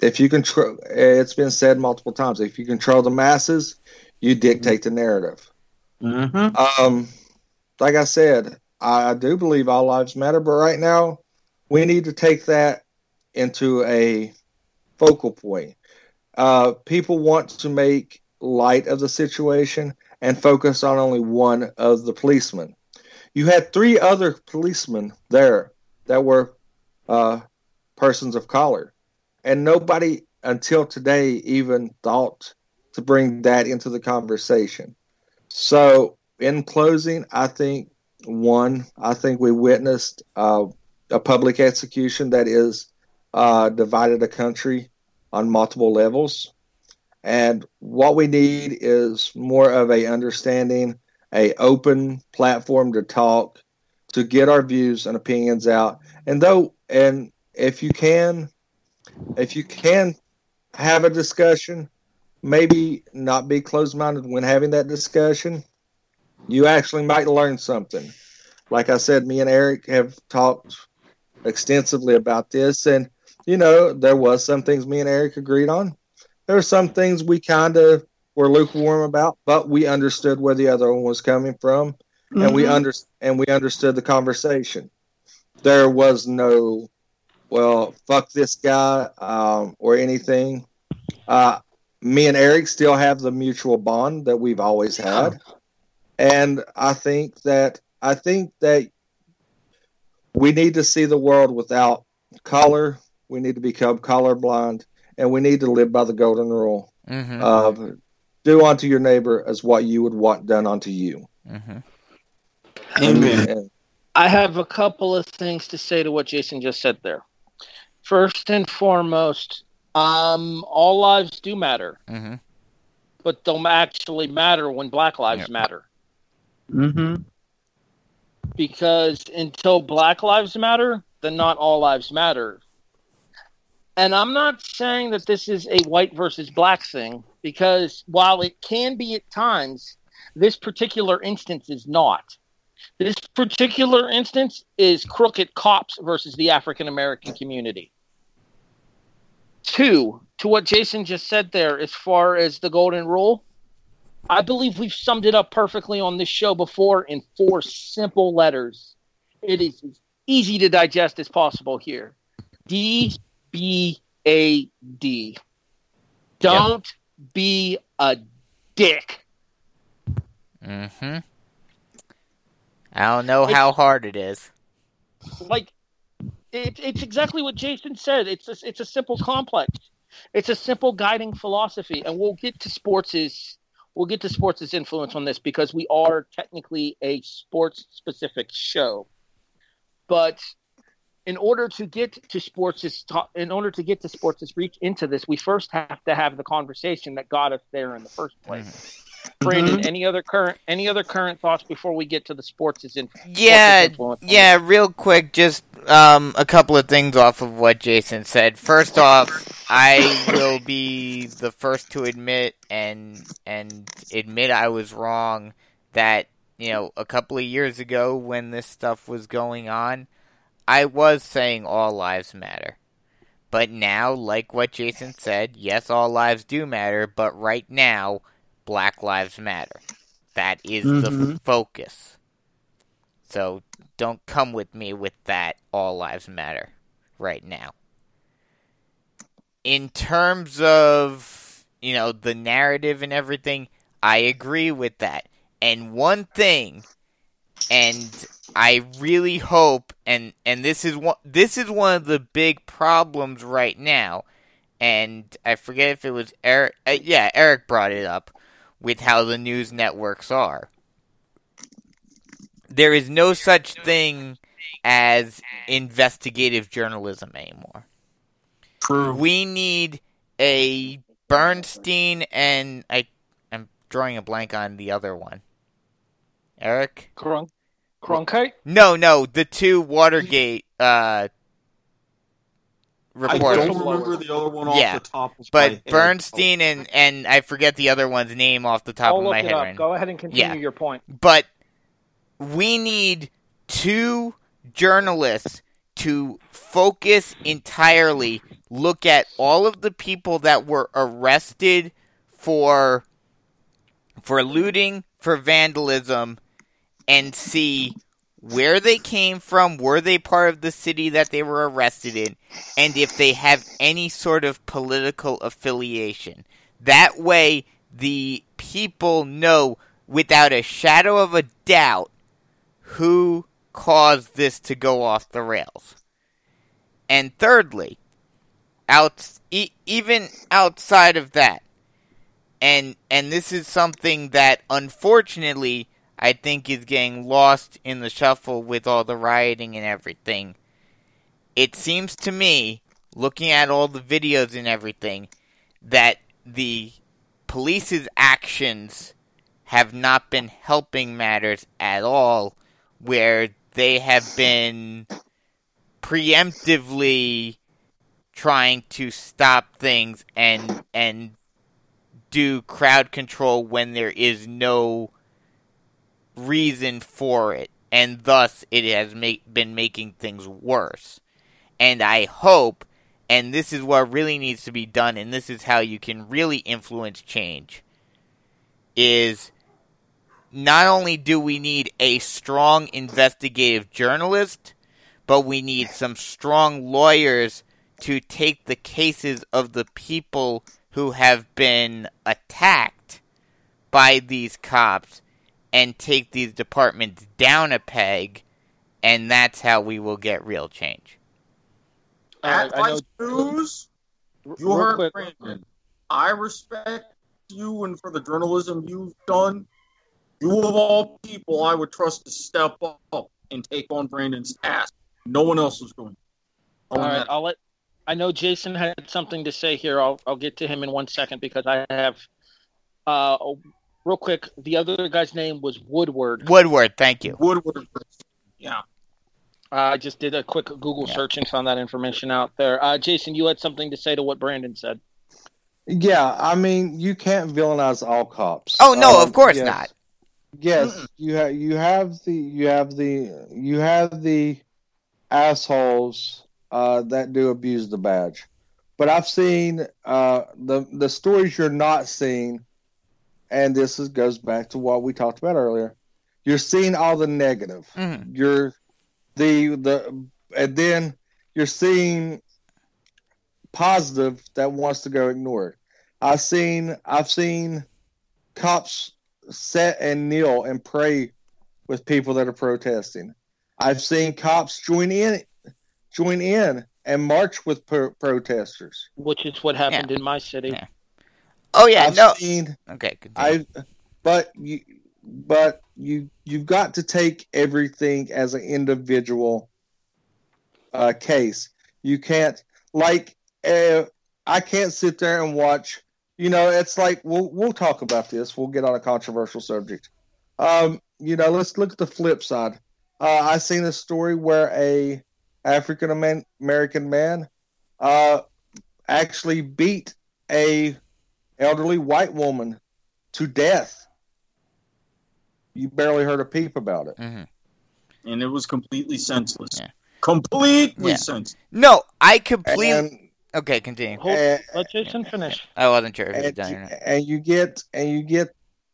If you control, it's been said multiple times. If you control the masses, you dictate the narrative. Mm-hmm. Um, like I said, I, I do believe all lives matter, but right now we need to take that into a focal point. Uh, people want to make light of the situation and focus on only one of the policemen. You had three other policemen there that were uh, persons of color, and nobody until today even thought to bring that into the conversation. So, in closing, I think one, I think we witnessed uh, a public execution that is uh, divided a country on multiple levels. And what we need is more of a understanding, a open platform to talk, to get our views and opinions out. And though, and if you can, if you can have a discussion, maybe not be closed minded when having that discussion, you actually might learn something. Like I said, me and Erik have talked extensively about this, and you know, there was some things me and Erik agreed on. There were some things we kind of were lukewarm about, but we understood where the other one was coming from, mm-hmm. and we mm-hmm. under and we understood the conversation. There was no, well, fuck this guy um, or anything. Uh, me and Erik still have the mutual bond that we've always had, and I think that I think that we need to see the world without color. We need to become colorblind, and we need to live by the golden rule mm-hmm. of do unto your neighbor as what you would want done unto you. Mm-hmm. Amen. And, I have a couple of things to say to what Jason just said there. First and foremost, um, all lives do matter, mm-hmm. but don't actually matter when Black lives yep. matter. Mm-hmm because until Black Lives Matter, then not all lives matter. And I'm not saying that this is a white versus black thing, because while it can be at times, this particular instance is not. This particular instance is crooked cops versus the African American community. Two, to what Jason just said there, as far as the golden rule, I believe we've summed it up perfectly on this show before in four simple letters. It is as easy to digest as possible here. D B A D. Don't be a dick. Mm-hmm. I don't know it's, how hard it is. Like, it, it's exactly what Jason said. It's a, it's a simple complex. It's a simple guiding philosophy, and we'll get to sports' we'll get to sports' influence on this because we are technically a sports specific show. But in order to get to sports' in order to get to sports' is reach into this, we first have to have the conversation that got us there in the first place. Mm-hmm. Brandon, mm-hmm. any other current any other current thoughts before we get to the sports' is in yeah yeah real quick just um, a couple of things off of what Jason said. First off, I will be the first to admit and and admit I was wrong that you know a couple of years ago when this stuff was going on, I was saying all lives matter. But now, like what Jason said, yes, all lives do matter, but right now, Black Lives Matter. That is mm-hmm. the focus. So don't come with me with that all lives matter right now. In terms of, you know, the narrative and everything, I agree with that. And one thing and I really hope and and this is one this is one of the big problems right now and I forget if it was Erik uh, yeah Erik brought it up with how the news networks are there is no such thing as investigative journalism anymore. True. We need a Bernstein and I I'm drawing a blank on the other one. Erik? Kron- Cronkite? No, no, the two Watergate uh reporters. I don't remember the other one off yeah, the top of my head. But Bernstein and and I forget the other one's name off the top I'll of my head. Right Go ahead and continue yeah. your point. But we need two journalists to focus entirely, look at all of the people that were arrested for for looting, for vandalism, and see where they came from, were they part of the city that they were arrested in, and if they have any sort of political affiliation. That way, the people know without a shadow of a doubt who caused this to go off the rails. And thirdly, out e- even outside of that, and and this is something that unfortunately I think is getting lost in the shuffle with all the rioting and everything. It seems to me, looking at all the videos and everything, that the police's actions have not been helping matters at all, where they have been preemptively trying to stop things and and do crowd control when there is no reason for it, and thus it has been making things worse. And I hope, and this is what really needs to be done, and this is how you can really influence change, is not only do we need a strong investigative journalist, but we need some strong lawyers to take the cases of the people who have been attacked by these cops and take these departments down a peg, and that's how we will get real change. At Vice News, you heard Brandon. I respect you and for the journalism you've done. You of all people, I would trust to step up and take on Brandon's task. No one else is going. All right, I'll let. I know Jason had something to say here. I'll I'll get to him in one second because I have uh, real quick, the other guy's name was Woodward. Woodward, thank you. Woodward. Yeah. Uh, I just did a quick Google yeah. search and found that information out there. Uh, Jason, you had something to say to what Brandon said. Yeah, I mean, you can't villainize all cops. Oh no, um, of course yes, not. Yes, you have you have the you have the you have the assholes uh, that do abuse the badge, but I've seen uh, the the stories you're not seeing and this is, goes back to what we talked about earlier. You're seeing all the negative. Mm-hmm. You're the the and then you're seeing positive that wants to go ignored. I've seen I've seen cops sit and kneel and pray with people that are protesting. I've seen cops join in join in and march with pro- protesters, which is what happened yeah. in my city. Yeah. Oh yeah, I've no. Seen, okay, I. But you, but you, you've got to take everything as an individual uh, case. You can't like. Uh, I can't sit there and watch. You know, it's like we'll we'll talk about this. We'll get on a controversial subject. Um, you know, let's look at the flip side. Uh, I seen a story where a African American man uh, actually beat a elderly white woman to death. You barely heard a peep about it. Mm-hmm. And it was completely senseless. Yeah. Completely yeah. senseless. No, I completely. And, okay, continue. Hold, and, let Jason finish. I wasn't sure if and, done or not. And you get, and you get,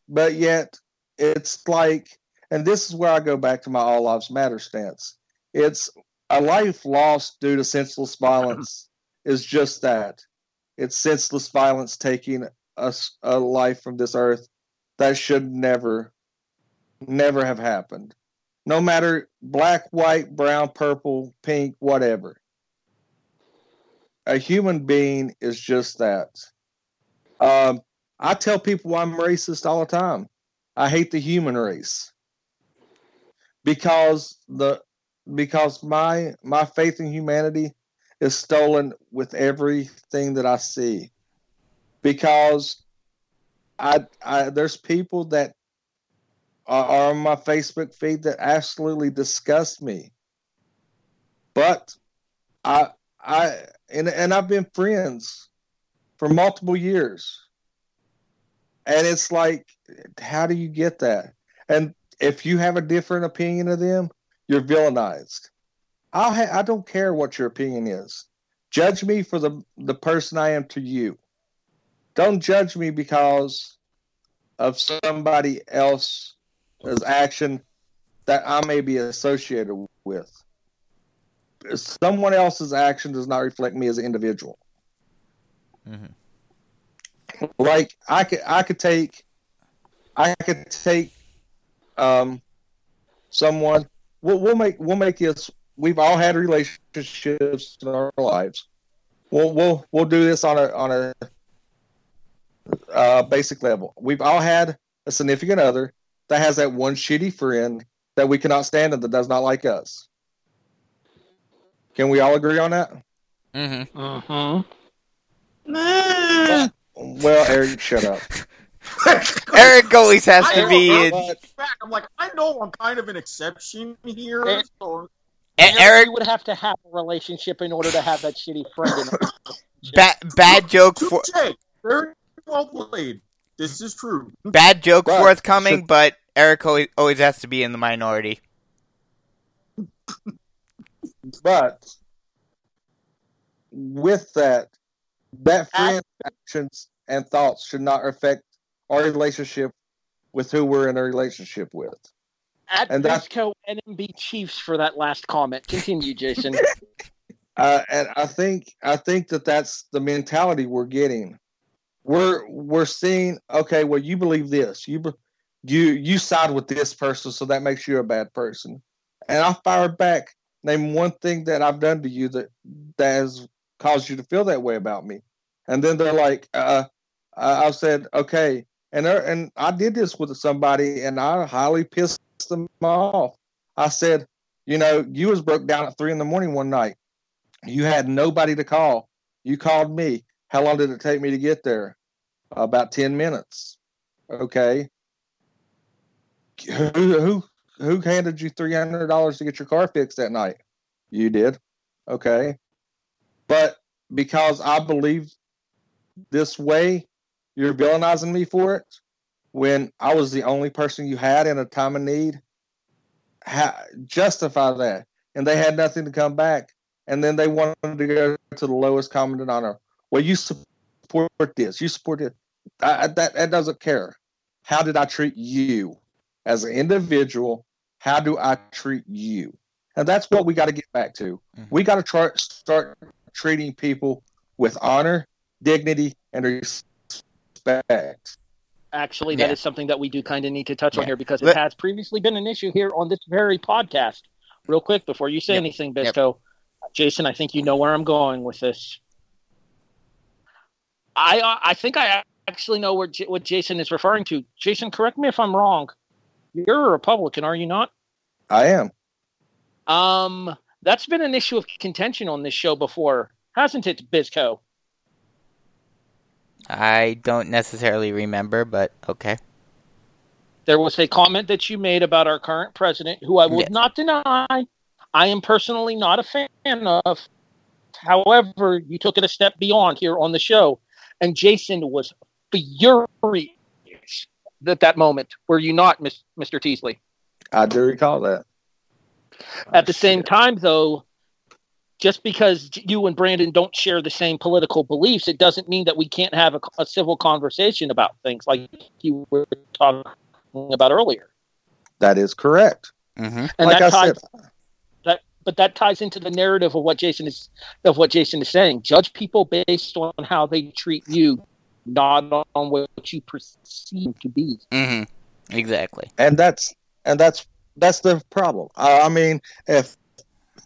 but yet it's like, and this is where I go back to my all lives matter stance. It's a life lost due to senseless violence <laughs> is just that. It's senseless violence taking a, a life from this earth that should never, never have happened. No matter black, white, brown, purple, pink, whatever. A human being is just that. Um, I tell people I'm racist all the time. I hate the human race because the because my my faith in humanity is stolen with everything that I see. Because I, I there's people that are on my Facebook feed that absolutely disgust me. But I I and and I've been friends for multiple years. And it's like how do you get that? And if you have a different opinion of them, you're villainized. I ha- I don't care what your opinion is. Judge me for the the person I am to you. Don't judge me because of somebody else's action that I may be associated with. Someone else's action does not reflect me as an individual. Mhm. Like I could, I could take, I could take, um, someone. We'll, we'll make we'll make this. We've all had relationships in our lives. We'll we'll we'll do this on a on a uh, basic level. We've all had a significant other that has that one shitty friend that we cannot stand and that does not like us. Can we all agree on that? Mm-hmm. Mm-hmm. Nah. Well, Erik, shut up. <laughs> Erik always has I to be. I'm In, But back. I'm like, I know I'm kind of an exception here. So and Erik, would have to have a relationship in order to have that shitty friend. In it. bad bad joke for touche. Very well played. This is true. bad joke Right. forthcoming, So- but Erik always, always has to be in the minority. but with that, that friend actions and thoughts should not affect our relationship with who we're in a relationship with. At And that's- Bisco NMB Chiefs for that last comment. Continue, Jason. <laughs> Uh, and I think I think that that's the mentality we're getting. We're we're seeing okay. Well, you believe this. You you you side with this person, so that makes you a bad person. And I fired back. Name one thing that I've done to you that that has caused you to feel that way about me. And then they're like, uh, I I said, okay. And and I did this with somebody, and I highly pissed them off. I said, you know, you was broke down at three in the morning one night. You had nobody to call. You called me. How long did it take me to get there? About ten minutes. Okay. Who who who handed you three hundred dollars to get your car fixed that night? You did. Okay. But because I believe this way, you're villainizing me for it when I was the only person you had in a time of need. Ha- justify that. And they had nothing to come back. And then they wanted to go to the lowest common denominator. Well, you support this. You support it. I, that, that doesn't care. How did I treat you as an individual? How do I treat you? And that's what we got to get back to. Mhm. We got to try start treating people with honor, dignity, and respect. Actually, that is Yeah. something that we do kind of need to touch on here because it Let- has previously been an issue here on this very podcast. Real quick, before you say Yep. anything, Yep. Bisco, Jason, I think you know where I'm going with this. I uh, I think I actually know where J- what Jason is referring to. Jason, correct me if I'm wrong. You're a Republican, are you not? I am. Um, that's been an issue of contention on this show before, hasn't it, Bisco? I don't necessarily remember, but okay. There was a comment that you made about our current president, who I would Yes. not deny I am personally not a fan of. However, you took it a step beyond here on the show, and Jason was furious at that moment. Were you not, Mr. Teasley? I do recall that. At the oh, same time, though, just because you and Brandon don't share the same political beliefs, it doesn't mean that we can't have a, a civil conversation about things like you were talking about earlier. That is correct. Mm-hmm. And like that I ties, said, that, but that ties into the narrative of what Jason is of what Jason is saying. Judge people based on how they treat you, not on what you perceive to be. Mm-hmm. Exactly. and that's and that's that's the problem. Uh, I mean, if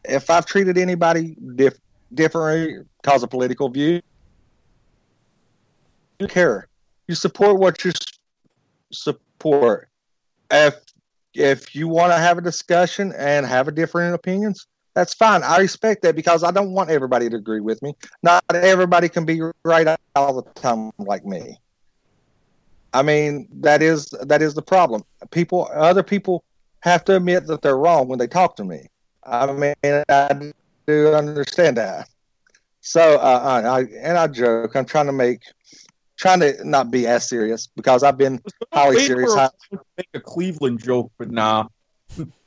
if I've treated anybody dif- differently because of political view, you care. You support what you support. If if you want to have a discussion and have a different opinions, that's fine. I respect that because I don't want everybody to agree with me. Not everybody can be right all the time like me. I mean, that is that is the problem. People, other people have to admit that they're wrong when they talk to me. I mean, I do understand that. So, uh, I, and I joke. I'm trying to make, trying to not be as serious because I've been highly serious. I- make a Cleveland joke, but nah.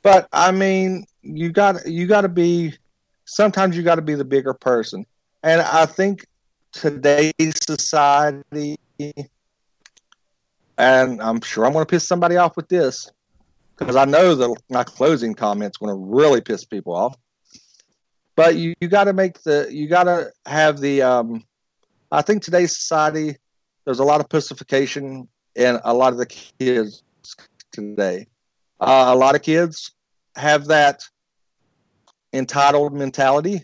But I mean, you got you got to be. Sometimes you got to be the bigger person, and I think today's society, and I'm sure I'm going to piss somebody off with this. Because I know that my closing comments going to really piss people off. But you, you got to make the you got to have the. Um, I think today's society there's a lot of pussification in a lot of the kids today. Uh, a lot of kids have that entitled mentality,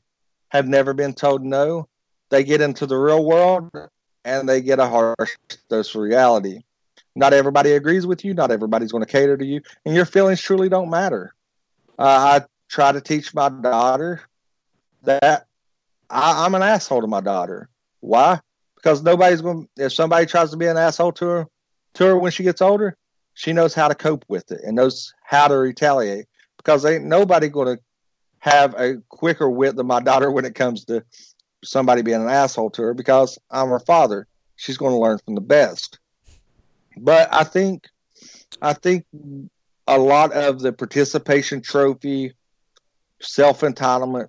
have never been told no. They get into the real world and they get a harsh dose of reality. Not everybody agrees with you. Not everybody's going to cater to you, and your feelings truly don't matter. Uh, I try to teach my daughter that I, I'm an asshole to my daughter. Why? Because nobody's going. If somebody tries to be an asshole to her, to her when she gets older, she knows how to cope with it and knows how to retaliate. Because ain't nobody going to have a quicker wit than my daughter when it comes to somebody being an asshole to her. Because I'm her father, she's going to learn from the best. But I think, I think a lot of the participation trophy, self entitlement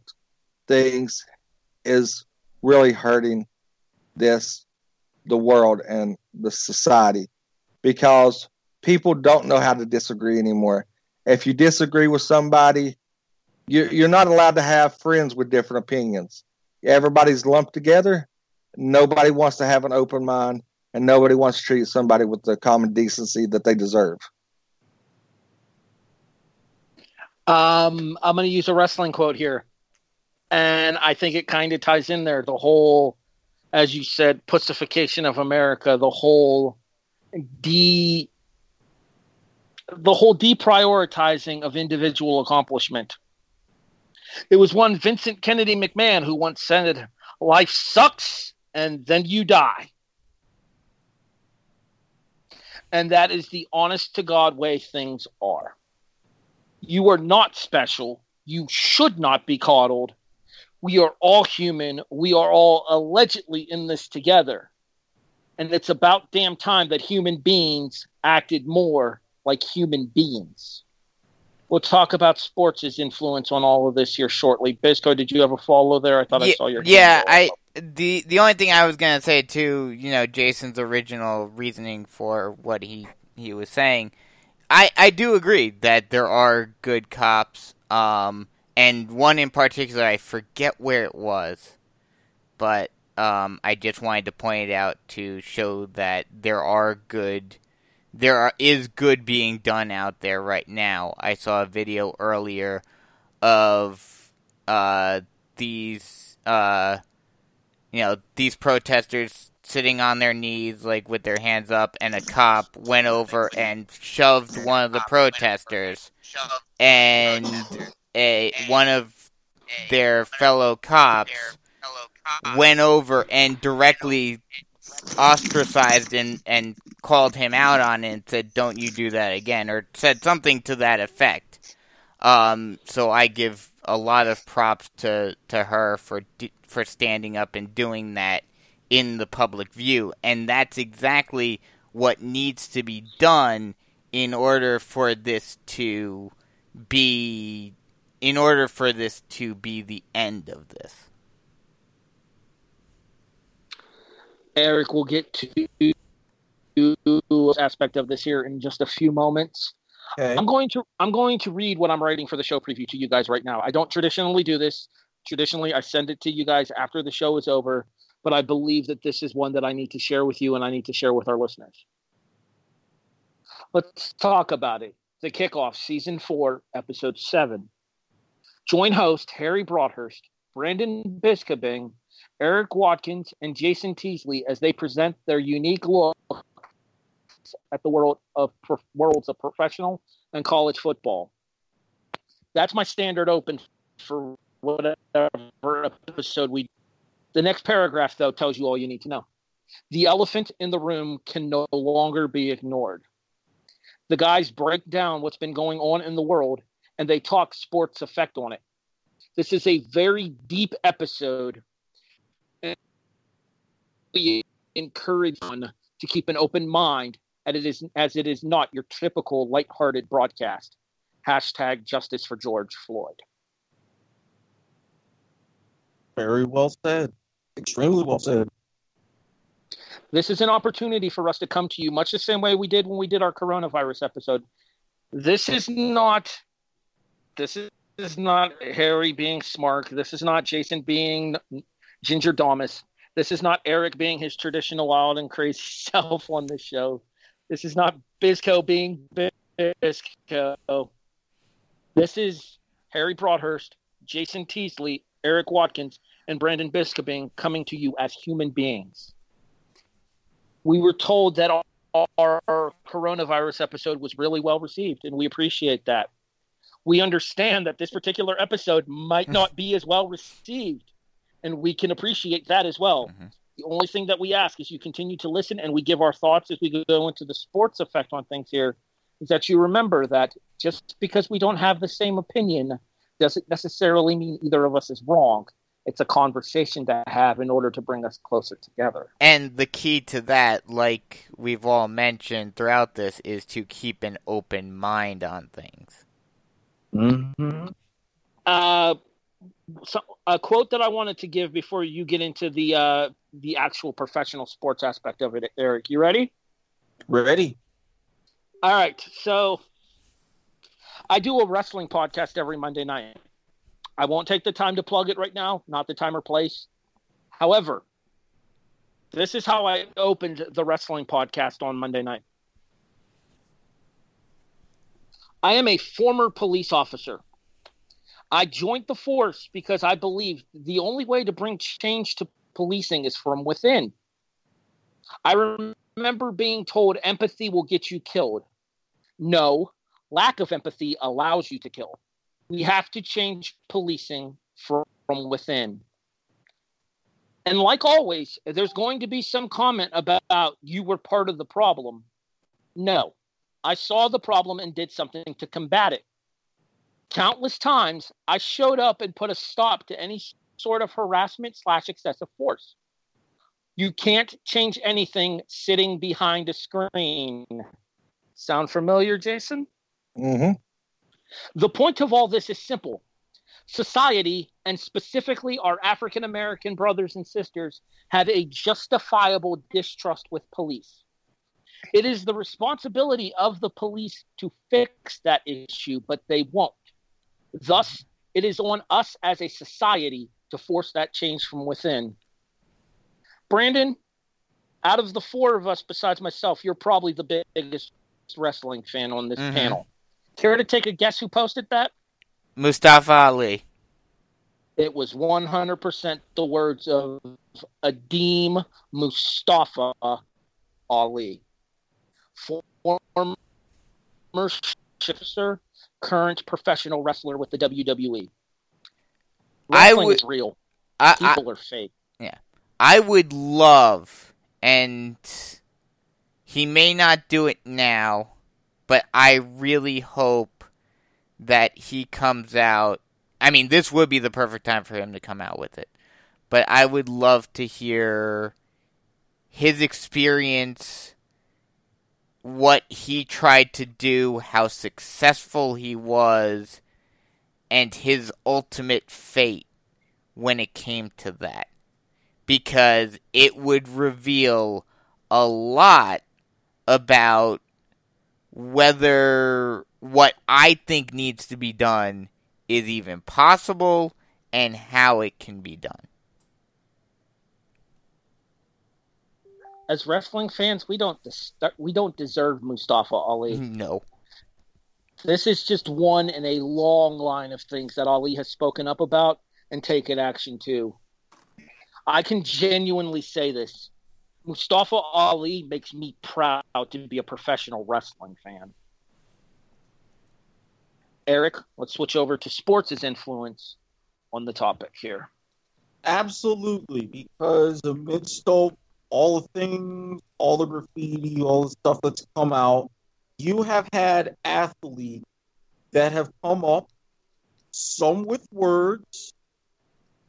things is really hurting this, the world and the society because people don't know how to disagree anymore. If you disagree with somebody, you're not allowed to have friends with different opinions. Everybody's lumped together. Nobody wants to have an open mind and nobody wants to treat somebody with the common decency that they deserve. Um, I'm going to use a wrestling quote here, and I think it kind of ties in there. The whole, as you said, pussification of America. The whole de, the whole deprioritizing of individual accomplishment. It was one Vincent Kennedy McMahon who once said, "Life sucks, and then you die." And that is the honest to God way things are. You are not special. You should not be coddled. We are all human. We are all allegedly in this together. And it's about damn time that human beings acted more like human beings. We'll talk about sports' influence on all of this here shortly. Bisco, did you ever follow there? I thought yeah, I saw your. Yeah, I the the only thing I was gonna say too, you know, Jason's original reasoning for what he he was saying, I I do agree that there are good cops, um, and one in particular I forget where it was, but um, I just wanted to point it out to show that there are good. There are, is good being done out there right now. I saw a video earlier of uh, these uh, you know, these protesters sitting on their knees, like with their hands up, and a cop went over and shoved one of the protesters, and a one of their fellow cops went over and directly ostracized and and called him out on it and said, "Don't you do that again," or said something to that effect. Um, so I give a lot of props to to her for for standing up and doing that in the public view, and that's exactly what needs to be done in order for this to be in order for this to be the end of this. Erik, we'll get to aspect of this here in just a few moments. Okay. I'm going to I'm going to read what I'm writing for the show preview to you guys right now. I don't traditionally do this. Traditionally, I send it to you guys after the show is over, but I believe that this is one that I need to share with you and I need to share with our listeners. Let's talk about it. The kickoff, season four, episode seven. Join host Harry Broadhurst, Brandon Biskobing, Erik Watkins, and Jason Teasley as they present their unique look at the world of worlds of professional and college football. That's my standard open for whatever episode we. The next paragraph, though, tells you all you need to know. The elephant in the room can no longer be ignored. The guys break down what's been going on in the world and they talk sports effect on it. This is a very deep episode. We encourage one to keep an open mind as it is as it is not your typical lighthearted broadcast. Hashtag justice for George Floyd. Very well said. Extremely well said. This is an opportunity for us to come to you much the same way we did when we did our coronavirus episode. This is not. This is, is not Harry being smart. This is not Jason being Ginger Domus. This is not Erik being his traditional wild and crazy <laughs> self on this show. This is not Bizco being Bizco. This is Harry Broadhurst, Jason Teasley, Erik Watkins, and Brandon Biskobing coming to you as human beings. We were told that our, our coronavirus episode was really well received, and we appreciate that. We understand that this particular episode might not be as well received, and we can appreciate that as well. Mm-hmm. The only thing that we ask is you continue to listen and we give our thoughts as we go into the sports effect on things here. Is that you remember that just because we don't have the same opinion doesn't necessarily mean either of us is wrong. It's a conversation to have in order to bring us closer together. And the key to that, like we've all mentioned throughout this, is to keep an open mind on things. Mm-hmm. Uh, so a quote that I wanted to give before you get into the uh, the actual professional sports aspect of it, Erik. You ready? Ready. All right. So I do a wrestling podcast every Monday night. I won't take the time to plug it right now, not the time or place. However, this is how I opened the wrestling podcast on Monday night. I am a former police officer. I joined the force because I believe the only way to bring change to policing is from within. I remember being told empathy will get you killed. No, lack of empathy allows you to kill. We have to change policing from, from within. And like always, there's going to be some comment about you were part of the problem. No, I saw the problem and did something to combat it. Countless times, I showed up and put a stop to any sort of harassment slash excessive force. You can't change anything sitting behind a screen. Sound familiar, Jason? Mm-hmm. The point of all this is simple. Society, and specifically our African American brothers and sisters, have a justifiable distrust with police. It is the responsibility of the police to fix that issue, but they won't. Thus, it is on us as a society to force that change from within. Brandon, out of the four of us, besides myself, you're probably the biggest wrestling fan on this mm-hmm. panel. Care to take a guess who posted that? Mustafa Ali. It was 100% the words of Adim Mustafa Ali former officer, current professional wrestler with the WWE. Wrestling I would, is real. I, People I, are fake. Yeah. I would love, and he may not do it now, but I really hope that he comes out. I mean, this would be the perfect time for him to come out with it. But I would love to hear his experience what he tried to do, how successful he was, and his ultimate fate when it came to that. Because it would reveal a lot about whether what I think needs to be done is even possible and how it can be done. as wrestling fans, we don't we don't deserve Mustafa Ali. No. This is just one in a long line of things that Ali has spoken up about and taken action to. I can genuinely say this. Mustafa Ali makes me proud to be a professional wrestling fan. Erik, let's switch over to sports' influence on the topic here. Absolutely, because amidst all all the things, all the graffiti, all the stuff that's come out, you have had athletes that have come up, some with words,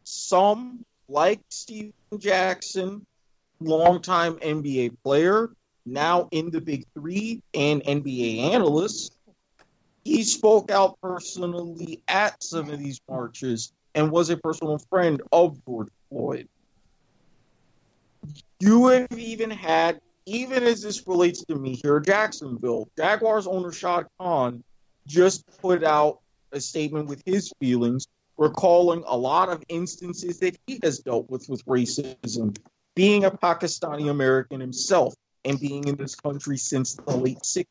some like Stephen Jackson, longtime NBA player, now in the Big Three and NBA analyst. He spoke out personally at some of these marches and was a personal friend of George Floyd. You have even had, even as this relates to me here, Jacksonville, Jaguars owner Shad Khan just put out a statement with his feelings, recalling a lot of instances that he has dealt with with racism, being a Pakistani American himself and being in this country since the late 60s.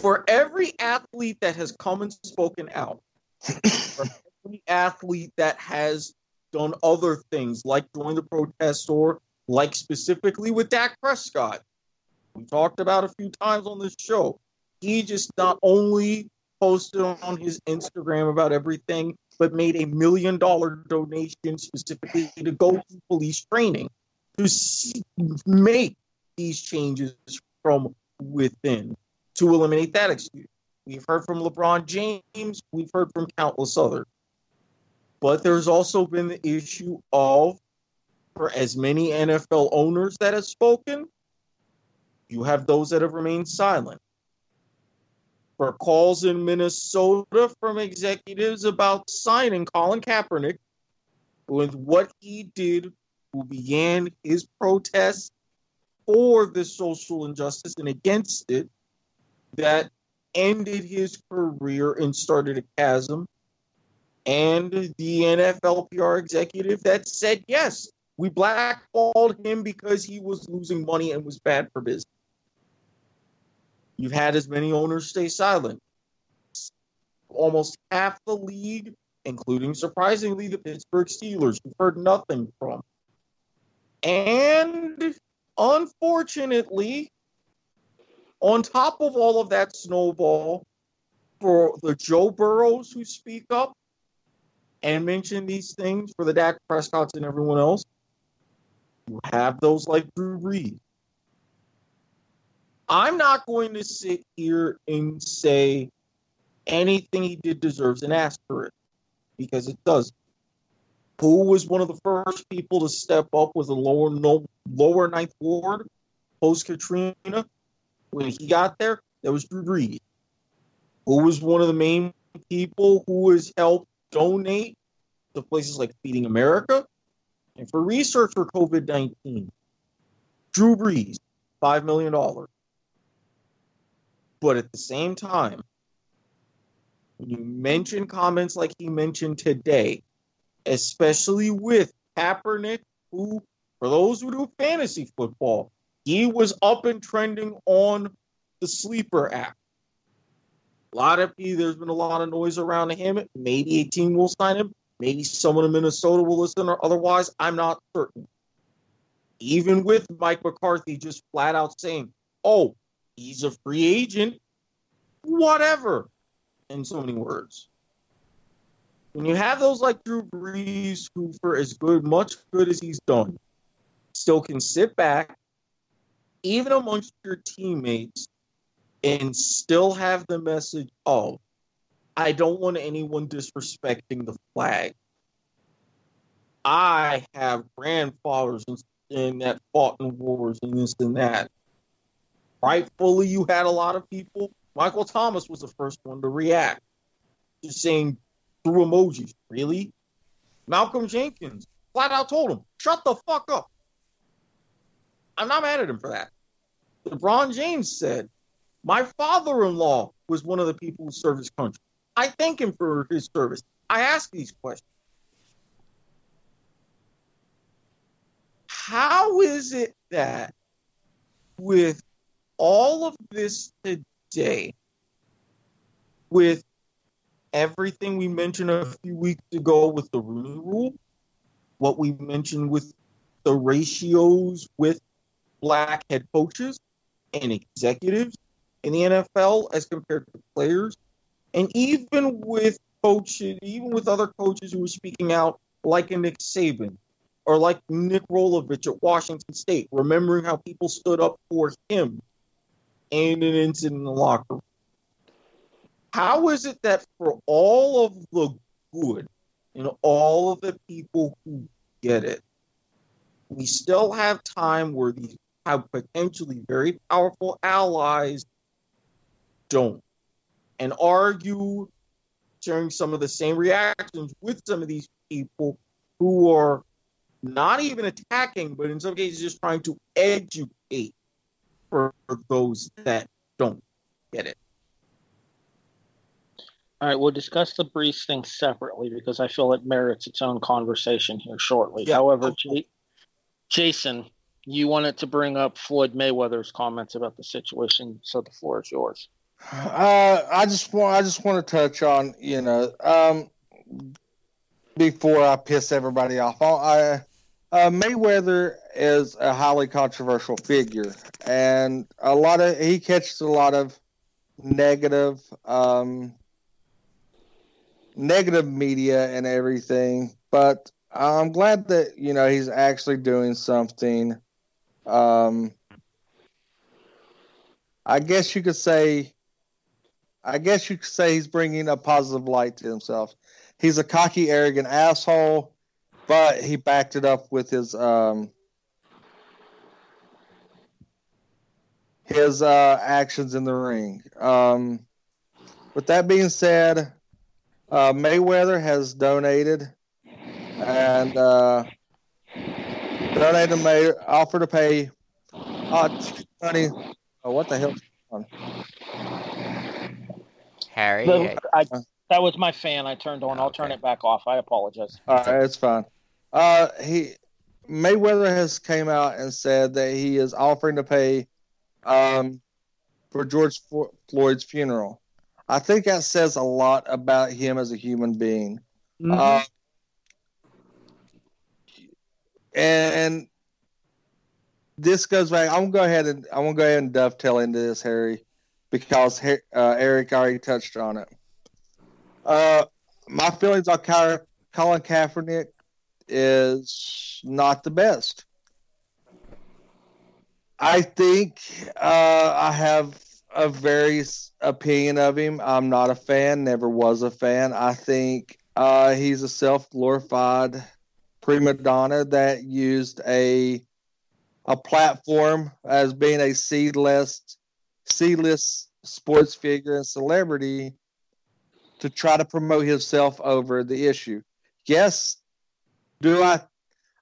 For every athlete that has come and spoken out, for every athlete that has done other things like join the protest or like specifically with Dak Prescott, we talked about a few times on this show. He just not only posted on his Instagram about everything, but made a million dollar donation specifically to go to police training to see, make these changes from within to eliminate that excuse. We've heard from LeBron James, we've heard from countless others. But there's also been the issue of, for as many NFL owners that have spoken, you have those that have remained silent. For calls in Minnesota from executives about signing Colin Kaepernick with what he did, who began his protest for this social injustice and against it, that ended his career and started a chasm. And the NFL PR executive that said, yes, we blackballed him because he was losing money and was bad for business. You've had as many owners stay silent. Almost half the league, including surprisingly the Pittsburgh Steelers, we've heard nothing from. And unfortunately, on top of all of that snowball, for the Joe Burrows who speak up and mention these things, for the Dak Prescotts and everyone else, you have those like Drew Brees, I'm not going to sit here and say anything he did deserves an asterisk because it does. Who was one of the first people to step up with a lower no, lower ninth ward post Katrina? When he got there, that was Drew Brees. Who was one of the main people who has helped donate to places like Feeding America and for research for COVID 19? Drew Brees, $5 million. But at the same time, when you mention comments like he mentioned today, especially with Kaepernick, who, for those who do fantasy football, he was up and trending on the sleeper app. A lot of there's been a lot of noise around him. Maybe a team will sign him. Maybe someone in Minnesota will listen, or otherwise, I'm not certain. Even with Mike McCarthy just flat out saying, "Oh, he's a free agent, whatever, in so many words. When you have those like Drew Brees, who for as good, much good as he's done, still can sit back, even amongst your teammates, and still have the message of, I don't want anyone disrespecting the flag. I have grandfathers and, and that fought in wars and this and that rightfully you had a lot of people. Michael Thomas was the first one to react, just saying through emojis. Really? Malcolm Jenkins flat out told him, shut the fuck up. I'm not mad at him for that. LeBron James said, My father in law was one of the people who served his country. I thank him for his service. I ask these questions. How is it that with all of this today with everything we mentioned a few weeks ago with the Rooney Rule, what we mentioned with the ratios with black head coaches and executives in the NFL as compared to players, and even with coaches, even with other coaches who were speaking out, like a Nick Saban or like Nick Rolovich at Washington State, remembering how people stood up for him and an incident in the locker room. How is it that for all of the good and all of the people who get it, we still have time where these have potentially very powerful allies don't and argue sharing some of the same reactions with some of these people who are not even attacking, but in some cases just trying to educate for those that don't get it. All right, we'll discuss the Brees thing separately because I feel it merits its own conversation here shortly. Yeah. However, J- Jason, you wanted to bring up Floyd Mayweather's comments about the situation, so the floor is yours. Uh, I just want I just want to touch on you know um, before I piss everybody off. I uh, Mayweather is a highly controversial figure, and a lot of he catches a lot of negative um, negative media and everything. But I'm glad that you know he's actually doing something. Um, I guess you could say I guess you could say he's bringing a positive light to himself. He's a cocky, arrogant asshole, but he backed it up with his um, his uh, actions in the ring. Um, with that being said, uh, Mayweather has donated and uh, donated May offered to pay uh, money. Oh, what the hell? Harry, The- I, that was my fan I turned on. I'll turn Okay. it back off. I apologize. All right, it's fine. Uh, he Mayweather has came out and said that he is offering to pay um, for George Floyd's funeral. I think that says a lot about him as a human being. Uh, and this goes back. I'm gonna go ahead and I'm gonna go ahead and dovetail into this, Harry, because uh, Erik already touched on it. Uh, my feelings on Colin Kaepernick is not the best. I think uh, I have a very opinion of him. I'm not a fan, never was a fan. I think uh, he's a self glorified prima donna that used a a platform as being a C-list C-list sports figure and celebrity to try to promote himself over the issue. Yes, do I,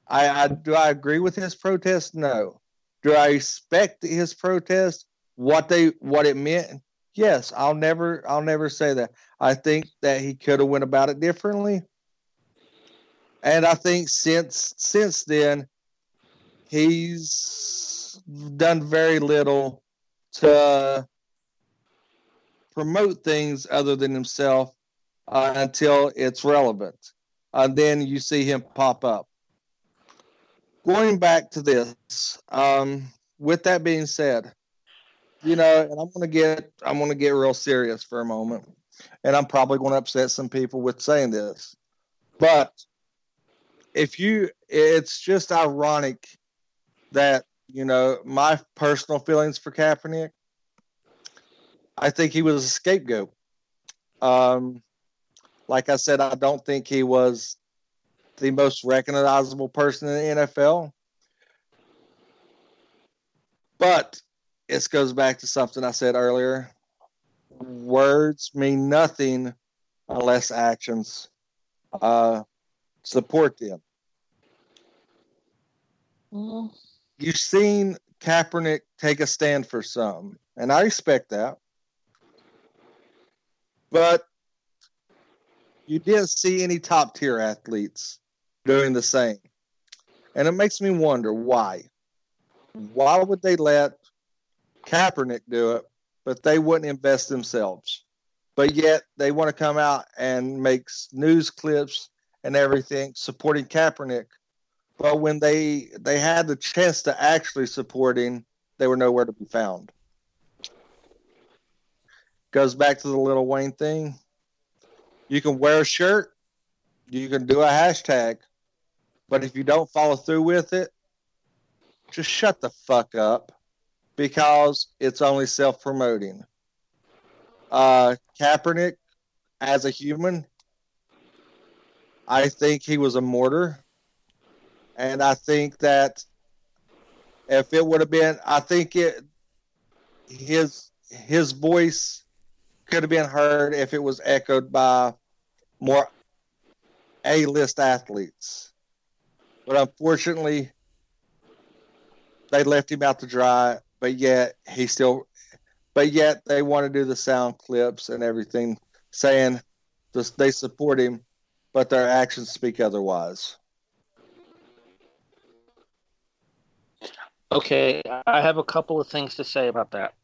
I, I do I agree with his protest? No. Do I respect his protest? What they what it meant? Yes, I'll never I'll never say that. I think that he could have went about it differently. And I think since since then he's done very little to promote things other than himself uh, until it's relevant. And then you see him pop up. Going back to this, um, with that being said, you know, and I'm gonna get I'm gonna get real serious for a moment, and I'm probably to upset some people with saying this, but if you, it's just ironic that you know my personal feelings for Kaepernick. I think he was a scapegoat. Um, like I said, I don't think he was the most recognizable person in the NFL. But this goes back to something I said earlier. Words mean nothing unless actions uh, support them. You've seen Kaepernick take a stand for some, and I respect that. But you didn't see any top tier athletes doing the same. And it makes me wonder why. Why would they let Kaepernick do it, but they wouldn't invest themselves? But yet they want to come out and make news clips and everything supporting Kaepernick. But when they they had the chance to actually support him, they were nowhere to be found. Goes back to the Lil Wayne thing. You can wear a shirt, you can do a hashtag, but if you don't follow through with it, just shut the fuck up because it's only self promoting. Uh, Kaepernick, as a human, I think he was a mortar. And I think that if it would have been, I think it, his his voice could have been heard if it was echoed by more A-list athletes. But unfortunately, they left him out to dry. But yet he still, but yet they want to do the sound clips and everything, saying Just they support him, but their actions speak otherwise. Okay, I have a couple of things to say about that.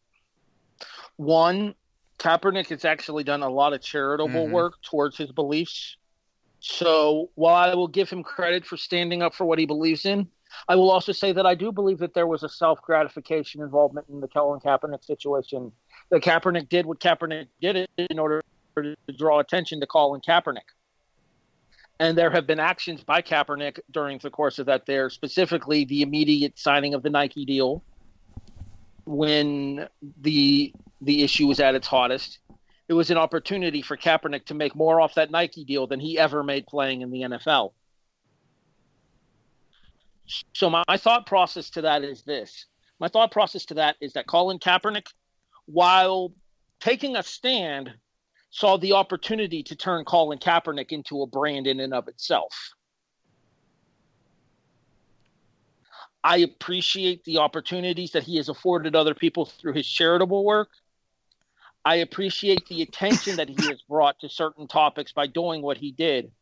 One, Kaepernick has actually done a lot of charitable Mhm. work towards his beliefs. So while I will give him credit for standing up for what he believes in, I will also say that I do believe that there was a self gratification involvement in the Colin Kaepernick situation. That Kaepernick did what Kaepernick did in order to draw attention to Colin Kaepernick. And there have been actions by Kaepernick during the course of that there, specifically the immediate signing of the Nike deal when the the issue was at its hottest. It was an opportunity for Kaepernick to make more off that Nike deal than he ever made playing in the NFL. So my, my thought process to that is this. My thought process to that is that Colin Kaepernick, while taking a stand, saw the opportunity to turn Colin Kaepernick into a brand in and of itself. I appreciate the opportunities that he has afforded other people through his charitable work. I appreciate the attention that he has brought to certain topics by doing what he did.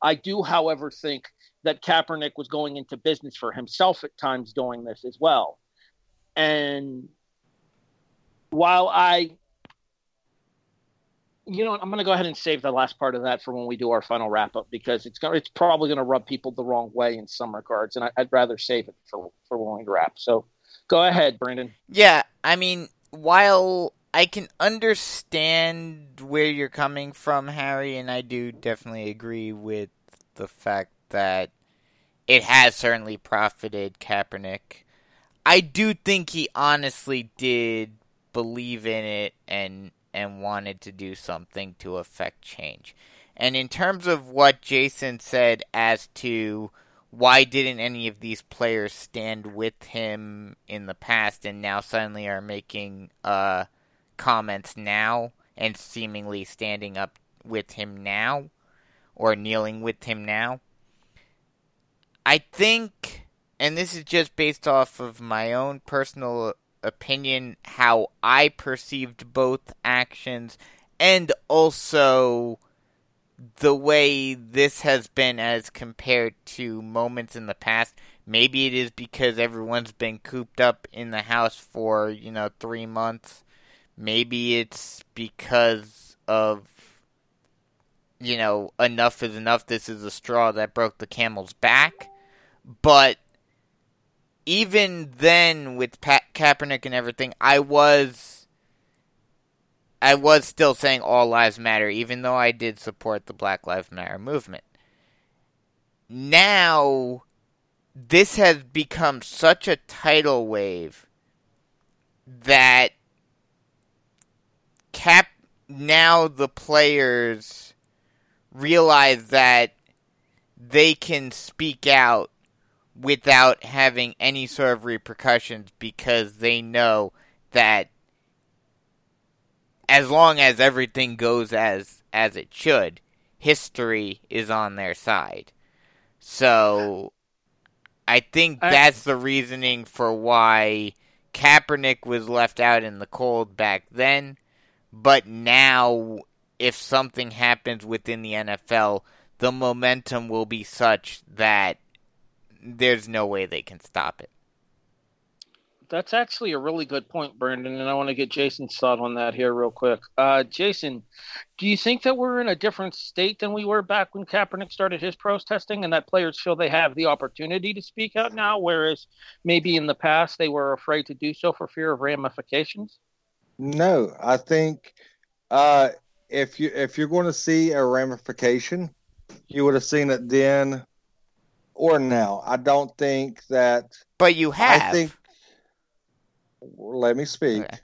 I do, however, think that Kaepernick was going into business for himself at times doing this as well. And while I, you know, I'm going to go ahead and save the last part of that for when we do our final wrap up because it's going, it's probably going to rub people the wrong way in some regards, and I, I'd rather save it for for when we wrap. So, go ahead, Brandon. Yeah, I mean, while I can understand where you're coming from, Harry, and I do definitely agree with the fact that it has certainly profited Kaepernick. I do think he honestly did believe in it and and wanted to do something to affect change. And in terms of what Jason said as to why didn't any of these players stand with him in the past and now suddenly are making uh, comments now and seemingly standing up with him now or kneeling with him now? I think, and this is just based off of my own personal opinion, how I perceived both actions, and also the way this has been as compared to moments in the past. Maybe it is because everyone's been cooped up in the house for, you know, three months. Maybe it's because of, you know, enough is enough. This is a straw that broke the camel's back. But even then, with Pat Kaepernick and everything, I was, I was still saying all lives matter, even though I did support the Black Lives Matter movement. Now, this has become such a tidal wave that Cap now the players realize that they can speak out without having any sort of repercussions because they know that as long as everything goes as as it should, history is on their side. So I think that's the reasoning for why Kaepernick was left out in the cold back then, but now if something happens within the NFL, the momentum will be such that there's no way they can stop it. That's actually a really good point, Brandon, and I want to get Jason's thought on that here real quick. Uh, Jason, do you think that we're in a different state than we were back when Kaepernick started his protesting, and that players feel they have the opportunity to speak out now, whereas maybe in the past they were afraid to do so for fear of ramifications? No, I think uh, if you if you're going to see a ramification, you would have seen it then or now. I don't think that. But you have. I think. Let me speak. Okay.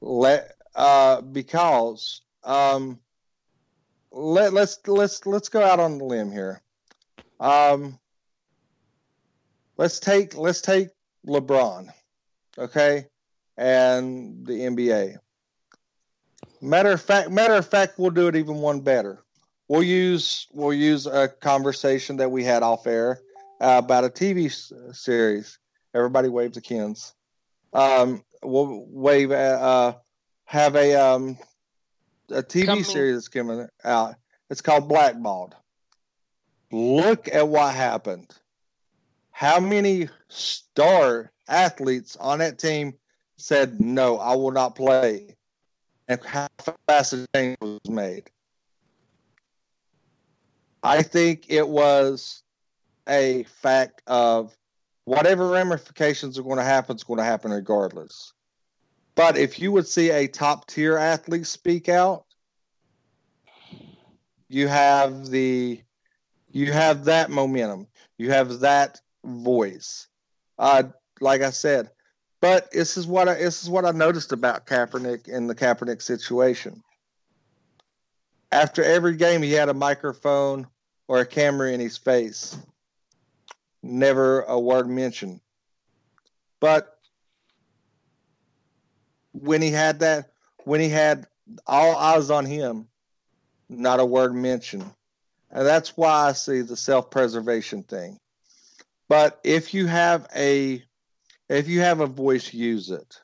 Let uh because um let let's let's let's go out on the limb here. Um let's take let's take LeBron, okay, and the NBA. Matter of fact, matter of fact, we'll do it even one better. We'll use we'll use a conversation that we had off air uh, about a TV s- series. Everybody waves the Kens. Um, we'll wave uh, uh, have a um, a TV series that's coming out. It's called Blackballed. Look at what happened. How many star athletes on that team said, No, I will not play? And how fast the change was made. I think it was a fact of whatever ramifications are going to happen is going to happen regardless. But if you would see a top tier athlete speak out, you have the you have that momentum. You have that voice. Uh, like I said, but this is what I, this is what I noticed about Kaepernick in the Kaepernick situation. After every game, he had a microphone or a camera in his face. Never a word mentioned. But when he had that, when he had all eyes on him, not a word mentioned. And that's why I see the self preservation thing. But if you have a if you have a voice, use it.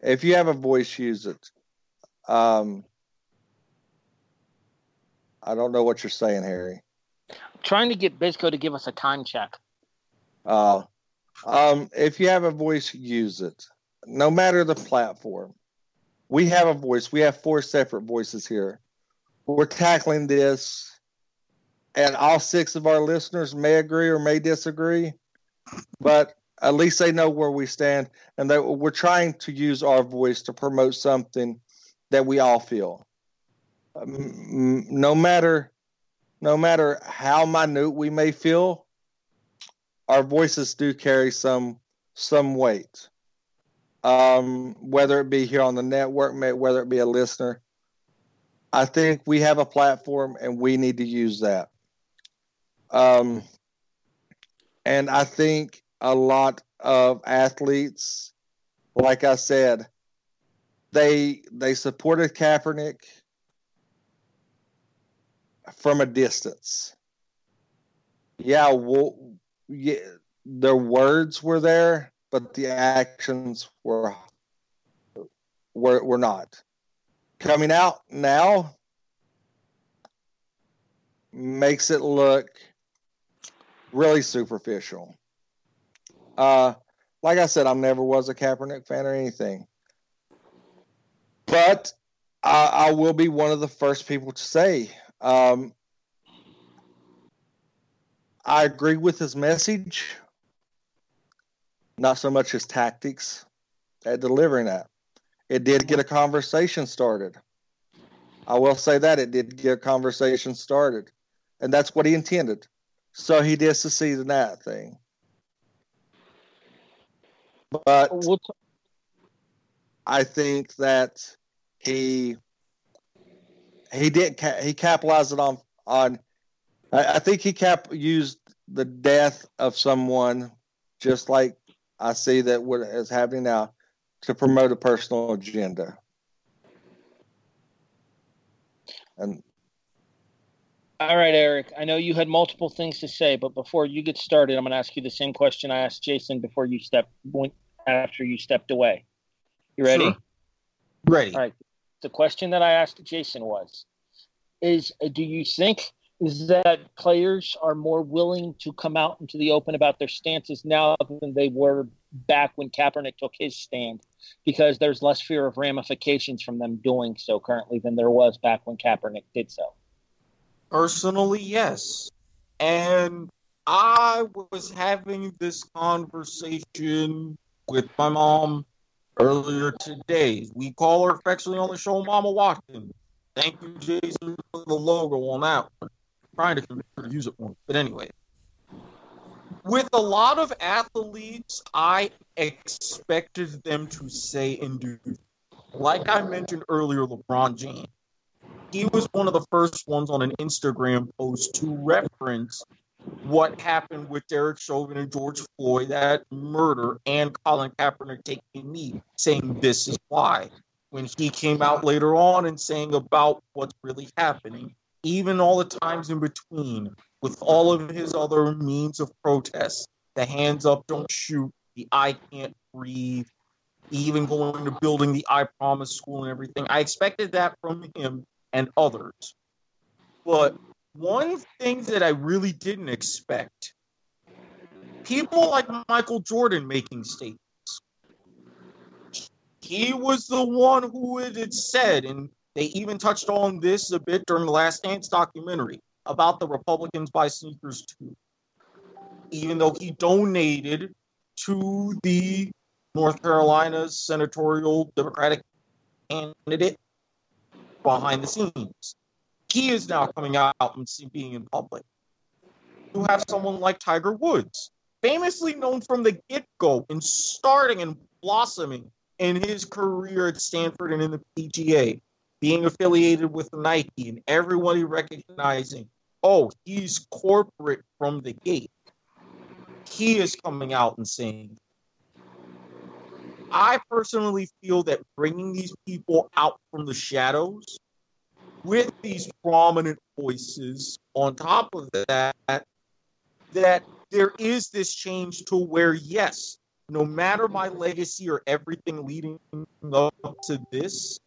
If you have a voice, use it. Um, I don't know what you're saying, Harry. Trying to get Bisco to give us a time check. Uh, um, if you have a voice, use it. No matter the platform. We have a voice. We have four separate voices here. We're tackling this, and all six of our listeners may agree or may disagree, but at least they know where we stand, and that we're trying to use our voice to promote something that we all feel. Um, no matter, no matter how minute we may feel, our voices do carry some some weight. Um, whether it be here on the network, whether it be a listener, I think we have a platform and we need to use that. Um, and I think a lot of athletes, like I said, they they supported Kaepernick from a distance. Yeah, well, yeah, their words were there, but the actions were were were not. Coming out now makes it look really superficial. Uh, like I said, I never was a Kaepernick fan or anything, but I, I will be one of the first people to say um, I agree with his message, not so much his tactics at delivering that. It did get a conversation started. I will say that it did get a conversation started, and that's what he intended. So he did succeed in that thing. But We'll t- I think that he he did ca- he capitalized it on on. I, I think he cap used the death of someone, just like I see that what is happening now, to promote a personal agenda. And All right, Erik. I know you had multiple things to say, but before you get started, I'm going to ask you the same question I asked Jason before you stepped went after you stepped away. You ready? Sure. Ready. All right. The question that I asked Jason was: Is do you think is that players are more willing to come out into the open about their stances now than they were back when Kaepernick took his stand? Because there's less fear of ramifications from them doing so currently than there was back when Kaepernick did so. Personally, yes. And I was having this conversation with my mom earlier today. We call her affectionately on the show Mama Watkins. Thank you, Jason, for the logo on that one. trying to convince her to use it more. But anyway. With a lot of athletes, I expected them to say and do. Like I mentioned earlier, LeBron James he was one of the first ones on an Instagram post to reference what happened with Derek Chauvin and George Floyd, that murder, and Colin Kaepernick taking knee, saying this is why. When he came out later on and saying about what's really happening, even all the times in between, with all of his other means of protest, the hands up, don't shoot, the I can't breathe, even going to building the I Promise school and everything. I expected that from him and others. But one thing that I really didn't expect people like Michael Jordan making statements. He was the one who had said, and they even touched on this a bit during the Last Dance documentary about the Republicans buy sneakers too. Even though he donated to the North Carolina senatorial Democratic candidate behind the scenes. He is now coming out and being in public. You have someone like Tiger Woods, famously known from the get go and starting and blossoming in his career at Stanford and in the PGA, being affiliated with Nike and everybody recognizing, oh, he's corporate from the gate. He is coming out and saying, I personally feel that bringing these people out from the shadows with these prominent voices on top of that, that there is this change to where, yes, no matter my legacy or everything leading up to this,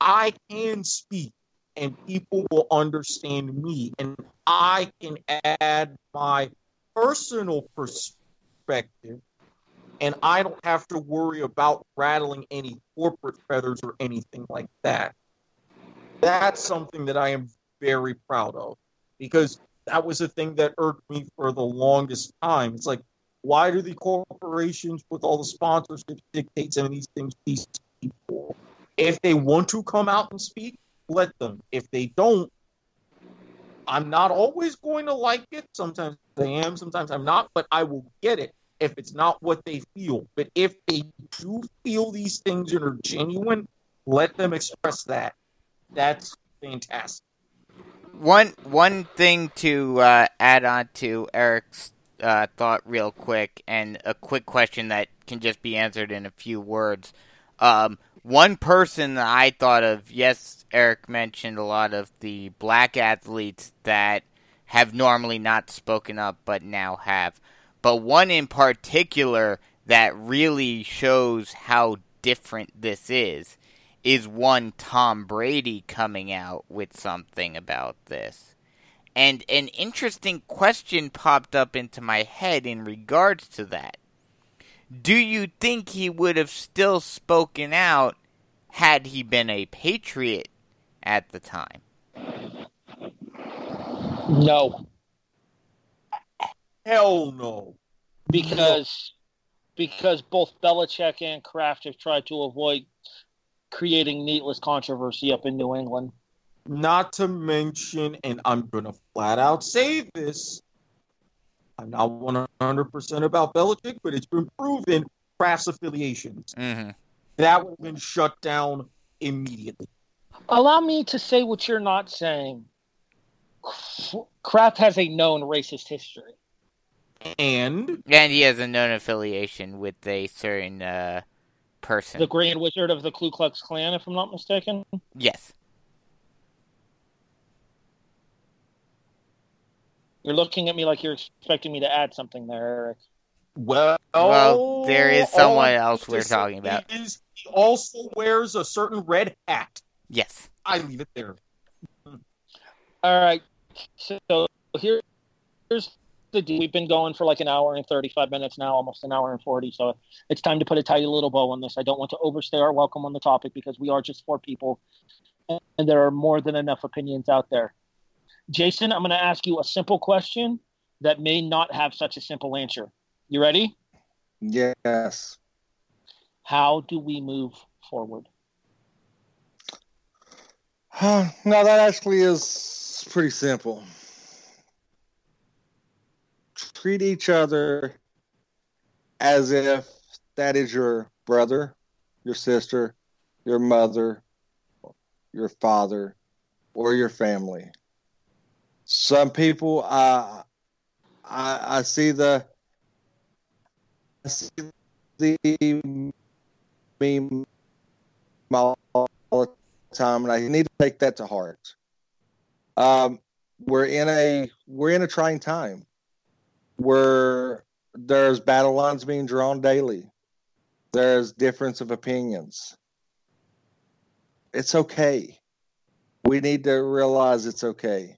I can speak and people will understand me and I can add my personal perspective and I don't have to worry about rattling any corporate feathers or anything like that. That's something that I am very proud of because that was a thing that irked me for the longest time. It's like, why do the corporations with all the sponsorship dictate some of these things these people? If they want to come out and speak, let them. If they don't, I'm not always going to like it. Sometimes I am, sometimes I'm not, but I will get it if it's not what they feel. But if they do feel these things and are genuine, let them express that. That's fantastic. One one thing to uh, add on to Erik's uh, thought, real quick, and a quick question that can just be answered in a few words. Um, one person that I thought of, yes, Erik mentioned a lot of the black athletes that have normally not spoken up but now have but one in particular that really shows how different this is is one Tom Brady coming out with something about this. And an interesting question popped up into my head in regards to that. Do you think he would have still spoken out had he been a Patriot at the time? No. Hell no. Because because both Belichick and Kraft have tried to avoid creating needless controversy up in New England. Not to mention, and I'm going to flat out say this, I'm not 100% about Belichick, but it's been proven Kraft's affiliations. Mm-hmm. That would have been shut down immediately. Allow me to say what you're not saying. Kraft has a known racist history. And And he has a known affiliation with a certain uh, person. The Grand Wizard of the Ku Klux Klan, if I'm not mistaken. yes. You're looking at me like you're expecting me to add something there, Erik. well, Well, there is someone else we're talking about. Is he also wears a certain red hat. Yes. I leave it there. All right. So here, here's the deal. We've been going for like an hour and 35 minutes now, almost an hour and 40. So it's time to put a tidy little bow on this. I don't want to overstay our welcome on the topic because we are just four people and there are more than enough opinions out there. Jason, I'm going to ask you a simple question that may not have such a simple answer. You ready? Yes. How do we move forward? <sighs> no, that actually is pretty simple. Treat each other as if that is your brother, your sister, your mother, your father, or your family. Some people, uh, I, I see the, I see the meme all the time, and I need to take that to heart. Um, we're in a we're in a trying time where there's battle lines being drawn daily. there's difference of opinions. It's okay. We need to realize it's okay.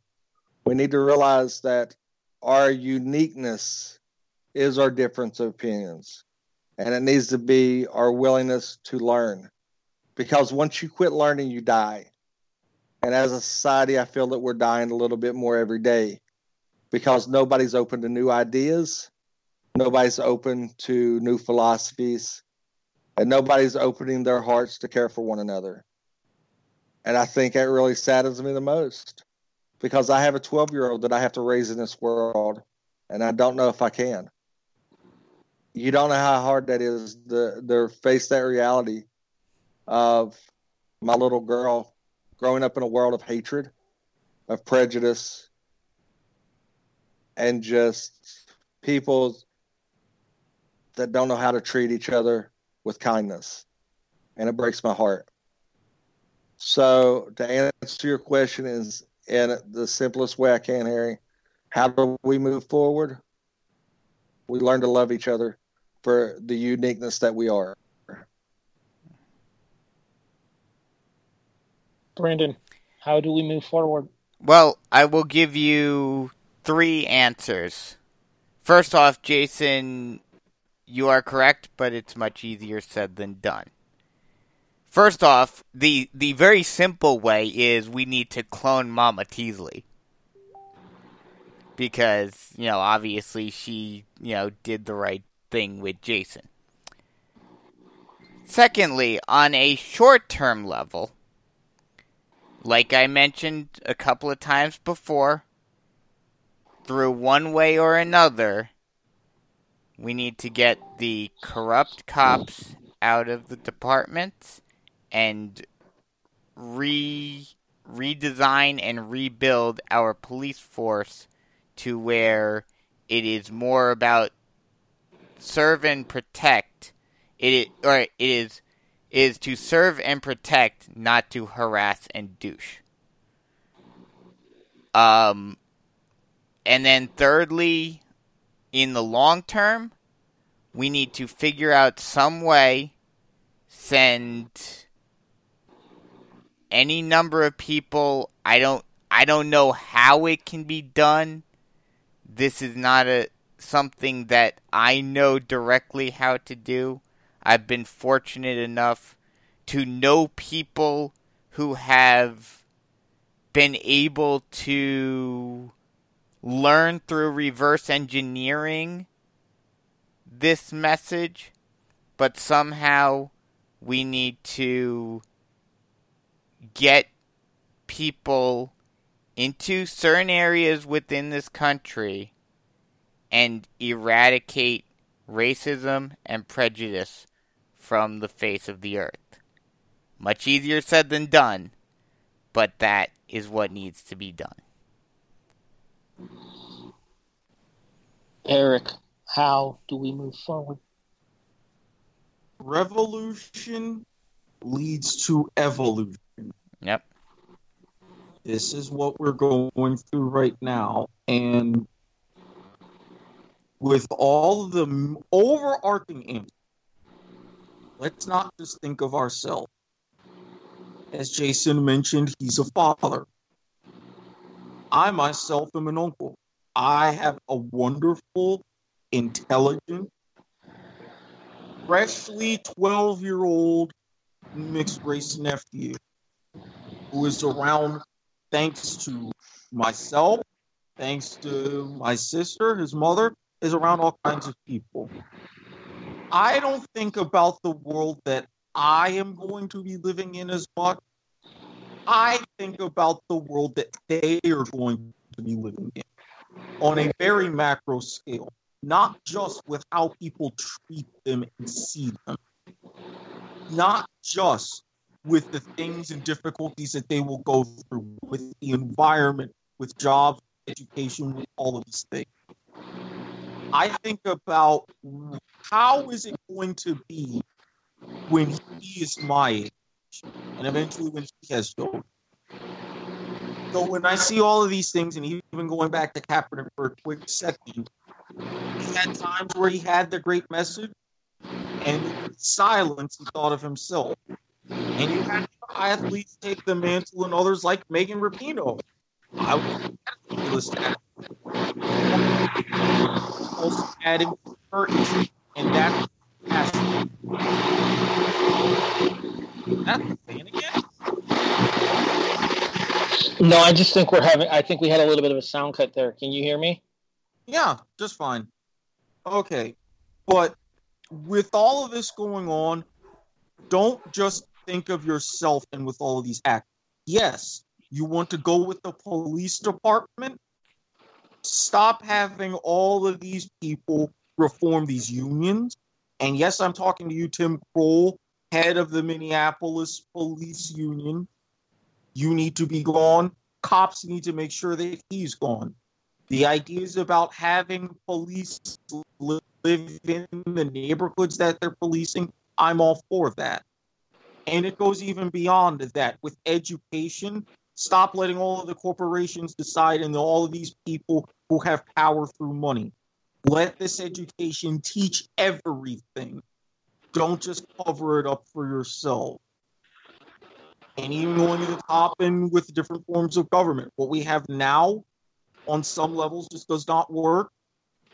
We need to realize that our uniqueness is our difference of opinions. And it needs to be our willingness to learn. Because once you quit learning, you die. And as a society, I feel that we're dying a little bit more every day because nobody's open to new ideas, nobody's open to new philosophies, and nobody's opening their hearts to care for one another. And I think that really saddens me the most because I have a 12 year old that I have to raise in this world, and I don't know if I can. You don't know how hard that is to, to face that reality of my little girl growing up in a world of hatred, of prejudice, and just people that don't know how to treat each other with kindness. And it breaks my heart. So, to answer your question is in the simplest way I can, Harry, how do we move forward? We learn to love each other for the uniqueness that we are. Brandon, how do we move forward? Well, I will give you three answers. First off, Jason, you are correct, but it's much easier said than done. First off, the the very simple way is we need to clone Mama Teasley. Because, you know, obviously she, you know, did the right thing with Jason. Secondly, on a short term level, like I mentioned a couple of times before, through one way or another, we need to get the corrupt cops out of the department and re redesign and rebuild our police force to where it is more about serve and protect. It is, or it is is to serve and protect, not to harass and douche. Um, and then thirdly, in the long term, we need to figure out some way send any number of people. I don't I don't know how it can be done. This is not a something that I know directly how to do. I've been fortunate enough to know people who have been able to learn through reverse engineering this message, but somehow we need to get people into certain areas within this country and eradicate racism and prejudice from the face of the earth. Much easier said than done, but that is what needs to be done. Erik, how do we move forward? Revolution leads to evolution. Yep. This is what we're going through right now. And with all the overarching aims, let's not just think of ourselves. As Jason mentioned, he's a father. I myself am an uncle. I have a wonderful, intelligent, freshly 12 year old mixed race nephew who is around thanks to myself, thanks to my sister, his mother, is around all kinds of people. I don't think about the world that I am going to be living in as much. I think about the world that they are going to be living in on a very macro scale, not just with how people treat them and see them, not just with the things and difficulties that they will go through, with the environment, with jobs, education, with all of these things. I think about how is it going to be when he is my age, and eventually when he has children. So when I see all of these things, and even going back to Kaepernick for a quick second, he had times where he had the great message, And silence, he thought of himself. And you had athletes take the mantle and others like Megan Rapinoe. I was also adding curtains, and that's passion. That's the thing again. No, I just think we're having. I think we had a little bit of a sound cut there. Can you hear me? Yeah, just fine. Okay, but with all of this going on, don't just think of yourself and with all of these acts. Yes, you want to go with the police department. Stop having all of these people reform these unions. And yes, I'm talking to you, Tim Kroll, head of the Minneapolis Police Union. You need to be gone. Cops need to make sure that he's gone. The ideas about having police live in the neighborhoods that they're policing, I'm all for that. And it goes even beyond that. With education, stop letting all of the corporations decide and all of these people who have power through money. Let this education teach everything. Don't just cover it up for yourself. The top and with different forms of government. What we have now on some levels just does not work.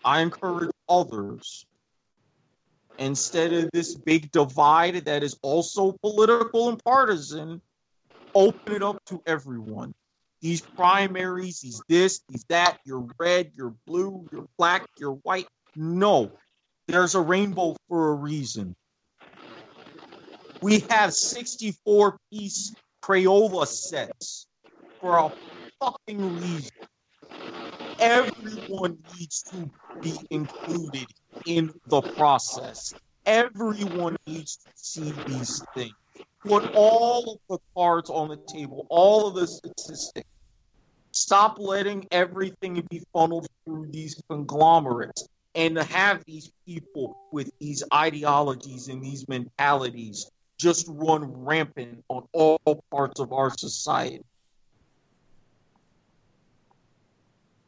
I encourage others instead of this big divide that is also political and partisan, open it up to everyone. These primaries, these this, these that, you're red, you're blue, you're black, you're white. No, there's a rainbow for a reason. We have 64 piece Crayola sets for a fucking reason. Everyone needs to be included in the process. Everyone needs to see these things. Put all of the cards on the table, all of the statistics. Stop letting everything be funneled through these conglomerates and to have these people with these ideologies and these mentalities just run rampant on all parts of our society.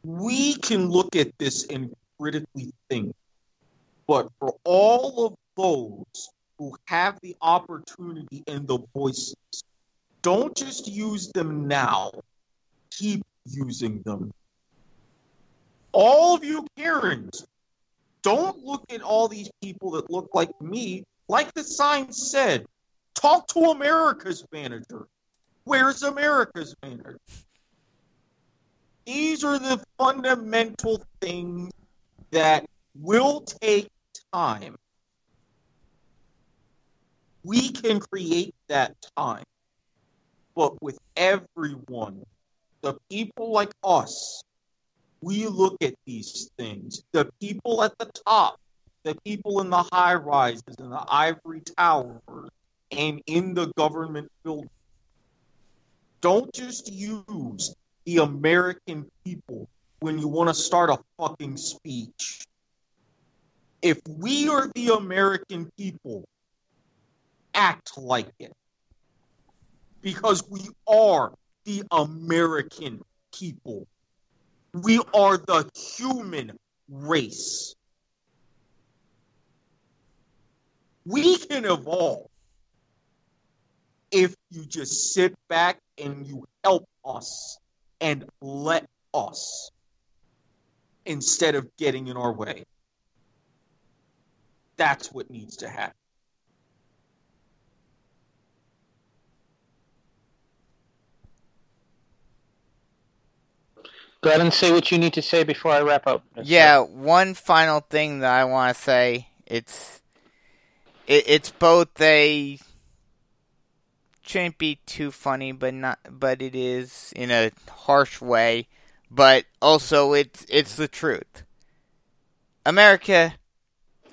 We can look at this and critically think but for all of those who have the opportunity and the voices, don't just use them now, keep using them. All of you Karens, don't look at all these people that look like me. Like the sign said, talk to America's manager. Where's America's manager? These are the fundamental things that will take time. We can create that time. But with everyone, the people like us, we look at these things. The people at the top, the people in the high rises, and the ivory towers, and in the government building. Don't just use the American people when you want to start a fucking speech if we are the American people, act like it. Because we are the American people. We are the human race. We can evolve if you just sit back and you help us and let us instead of getting in our way. That's what needs to happen. Go ahead and say what you need to say before I wrap up. Yeah, one final thing that I want to say. It's it, it's both a shouldn't be too funny, but not but it is in a harsh way. But also, it's it's the truth. America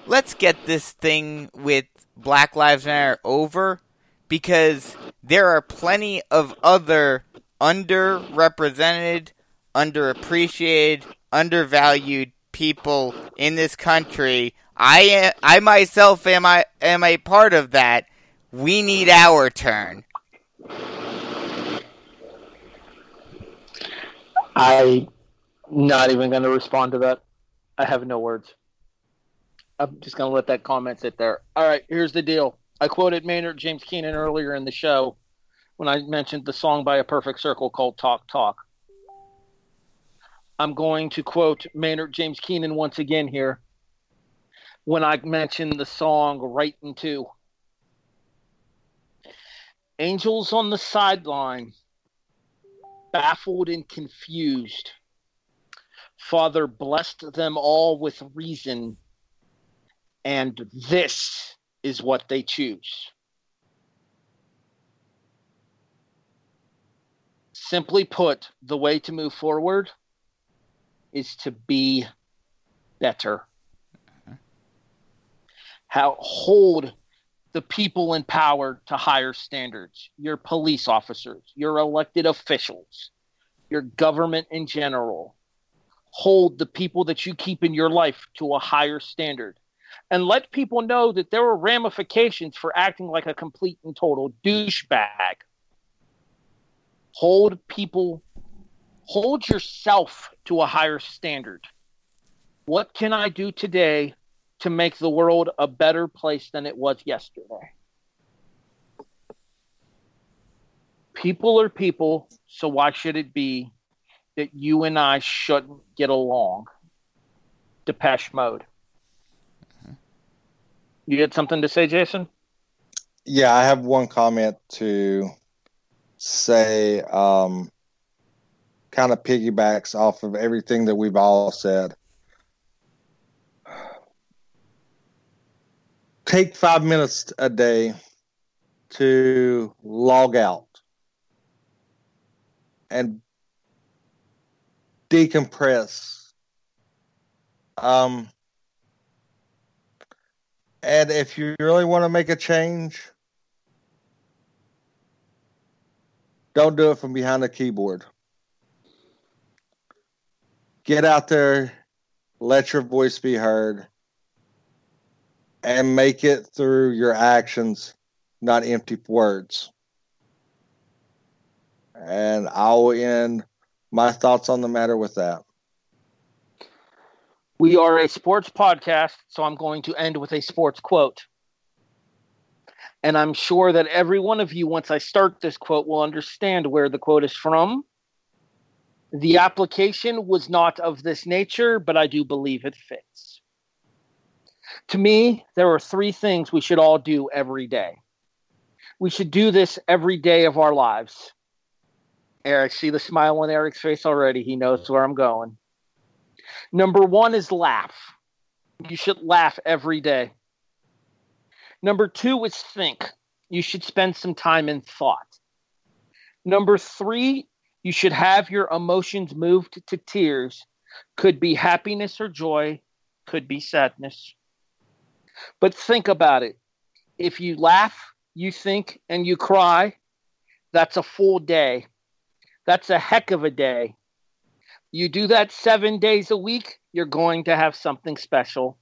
let's get this thing with Black Lives Matter over because there are plenty of other underrepresented, underappreciated, undervalued people in this country. I am, I myself am I am a part of that. We need our turn. I not even going to respond to that. I have no words. I'm just going to let that comment sit there. All right, here's the deal. I quoted Maynard James Keenan earlier in the show when I mentioned the song by A Perfect Circle called Talk Talk. I'm going to quote Maynard James Keenan once again here when I mentioned the song Right in Two. Angels on the sideline, baffled and confused. Father blessed them all with reason, and this is what they choose. Simply put, the way to move forward is to be better. Mm-hmm. How hold the people in power to higher standards, your police officers, your elected officials, your government in general. Hold the people that you keep in your life to a higher standard and let people know that there are ramifications for acting like a complete and total douchebag. Hold people, hold yourself to a higher standard. What can I do today to make the world a better place than it was yesterday? People are people, so why should it be that you and I shouldn't get along? Depeche Mode. You had something to say, Jason? Yeah, I have one comment to say, um, kind of piggybacks off of everything that we've all said. Take five minutes a day to log out and decompress. Um, and if you really want to make a change, don't do it from behind a keyboard. Get out there, let your voice be heard, and make it through your actions, not empty words. And I will end my thoughts on the matter with that. We are a sports podcast, so I'm going to end with a sports quote. And I'm sure that every one of you, once I start this quote, will understand where the quote is from. The application was not of this nature, but I do believe it fits. To me, there are three things we should all do every day. We should do this every day of our lives. Erik, see the smile on Erik's face already. He knows where I'm going. Number one is laugh. You should laugh every day. Number two is think. You should spend some time in thought. Number three, you should have your emotions moved to tears. Could be happiness or joy, could be sadness. But think about it. If you laugh, you think, and you cry, that's a full day. That's a heck of a day. You do that seven days a week, you're going to have something special.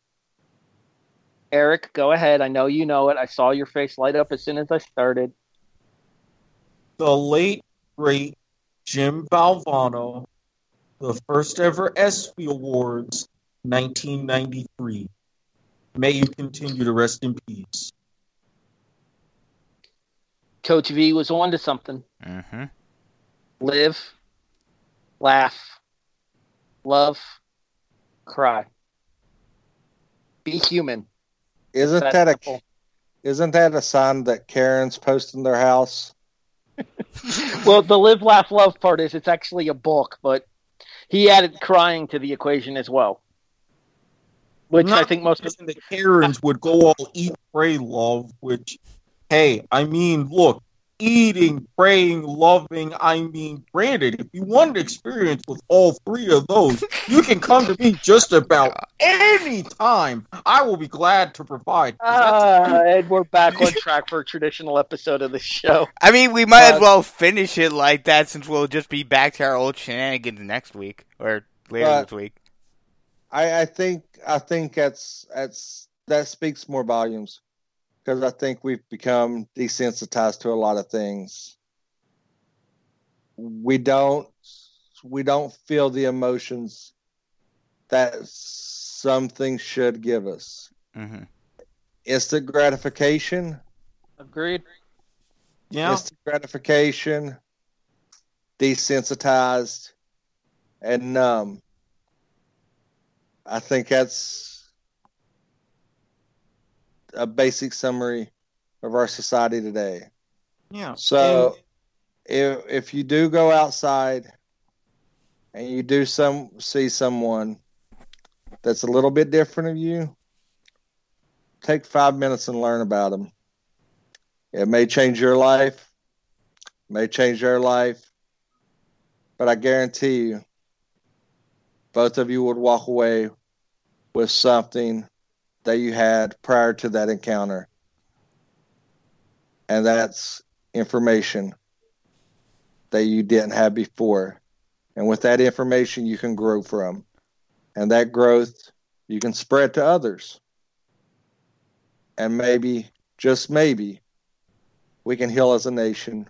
Erik, go ahead. I know you know it. I saw your face light up as soon as I started. The late, great Jim Valvano, the first ever ESPY Awards, 1993. May you continue to rest in peace. Coach V was on to something. Mm-hmm. Live, laugh, love, cry. Be human. Isn't That's that a simple. isn't that a sign that Karen's posting their house? <laughs> <laughs> well, the live, laugh, love part is it's actually a book, but he added crying to the equation as well. Which I think most of the Karens would go all eat, pray, love, which, hey, I mean, look, eating, praying, loving, I mean, granted, if you want an experience with all three of those, you can come to me just about any time. I will be glad to provide. that's- Ah, and we're back on track for a traditional episode of the show. I mean, we might Uh, as well finish it like that since we'll just be back to our old shenanigans next week or later Uh, this week. I, I think I think that's that's that speaks more volumes because I think we've become desensitized to a lot of things. We don't we don't feel the emotions that something should give us. Mm-hmm. instant gratification, Agreed. Yeah. instant gratification, desensitized, and numb. I think that's a basic summary of our society today. Yeah. So if if you do go outside and you do some see someone that's a little bit different of you, take five minutes and learn about them. It may change your life, may change their life, but I guarantee you, both of you would walk away with something that you had prior to that encounter. And that's information that you didn't have before. And with that information, you can grow from. And that growth you can spread to others. And maybe, just maybe, we can heal as a nation,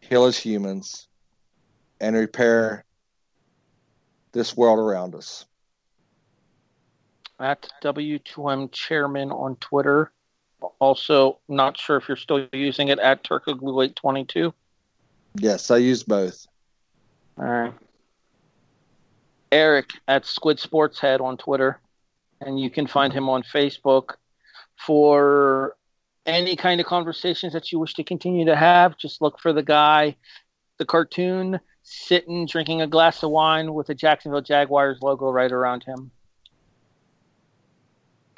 heal as humans, and repair this world around us. At W2M Chairman on Twitter. Also, not sure if you're still using it at Turkoglu822. Yes, I use both. All right. Erik at Squid Sports Head on Twitter, and you can find him on Facebook for any kind of conversations that you wish to continue to have. Just look for the guy, the cartoon, sitting drinking a glass of wine with a Jacksonville Jaguars logo right around him.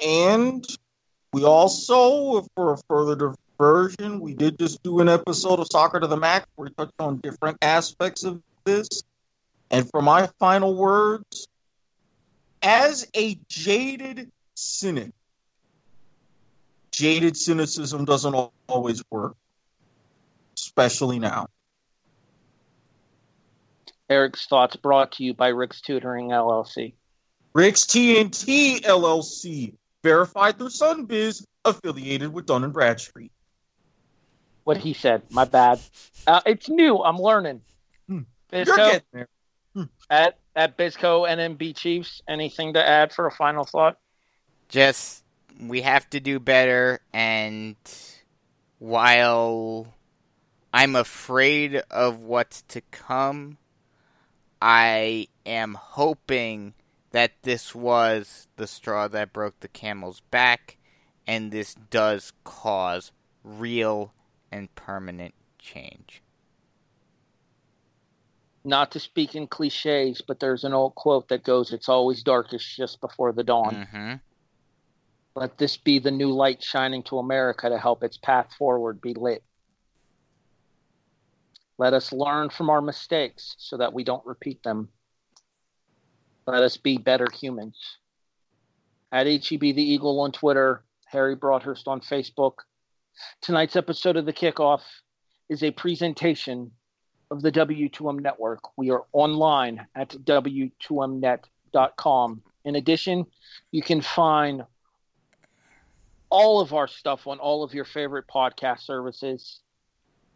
And we also, for a further diversion, we did just do an episode of Soccer to the Max where we touched on different aspects of this. And for my final words, as a jaded cynic, jaded cynicism doesn't always work, especially now. Erik's thoughts brought to you by Rick's Tutoring LLC. Rick's TNT LLC, verified through Sunbiz, affiliated with Dun and Bradstreet. What he said, my bad. Uh, it's new. I'm learning. Hmm. Bisco, You're getting there. at at Bisco NMB Chiefs. Anything to add for a final thought? Just we have to do better, and while I'm afraid of what's to come, I am hoping that this was the straw that broke the camel's back, and this does cause real and permanent change. Not to speak in cliches, but there's an old quote that goes, "It's always darkest just before the dawn." hmm Let this be the new light shining to America to help its path forward be lit. Let us learn from our mistakes so that we don't repeat them. Let us be better humans. At HEB the Eagle on Twitter, Harry Broadhurst on Facebook. Tonight's episode of The Kickoff is a presentation of the W2M network. We are online at W2Mnet.com. In addition, you can find all of our stuff on all of your favorite podcast services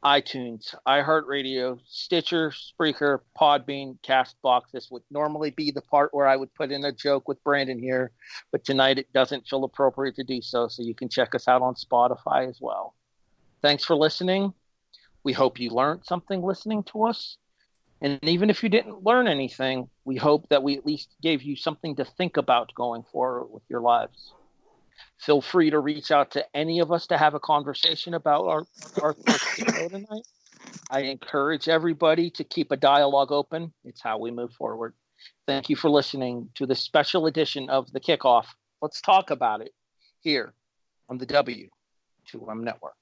iTunes, iHeartRadio, Stitcher, Spreaker, Podbean, Castbox. This would normally be the part where I would put in a joke with Brandon here, but tonight it doesn't feel appropriate to do so, so you can check us out on Spotify as well. Thanks for listening. We hope you learned something listening to us. And even if you didn't learn anything, we hope that we at least gave you something to think about going forward with your lives feel free to reach out to any of us to have a conversation about our, our show tonight. I encourage everybody to keep a dialogue open. It's how we move forward. Thank you for listening to this special edition of The Kickoff. Let's talk about it here on the W2M Network.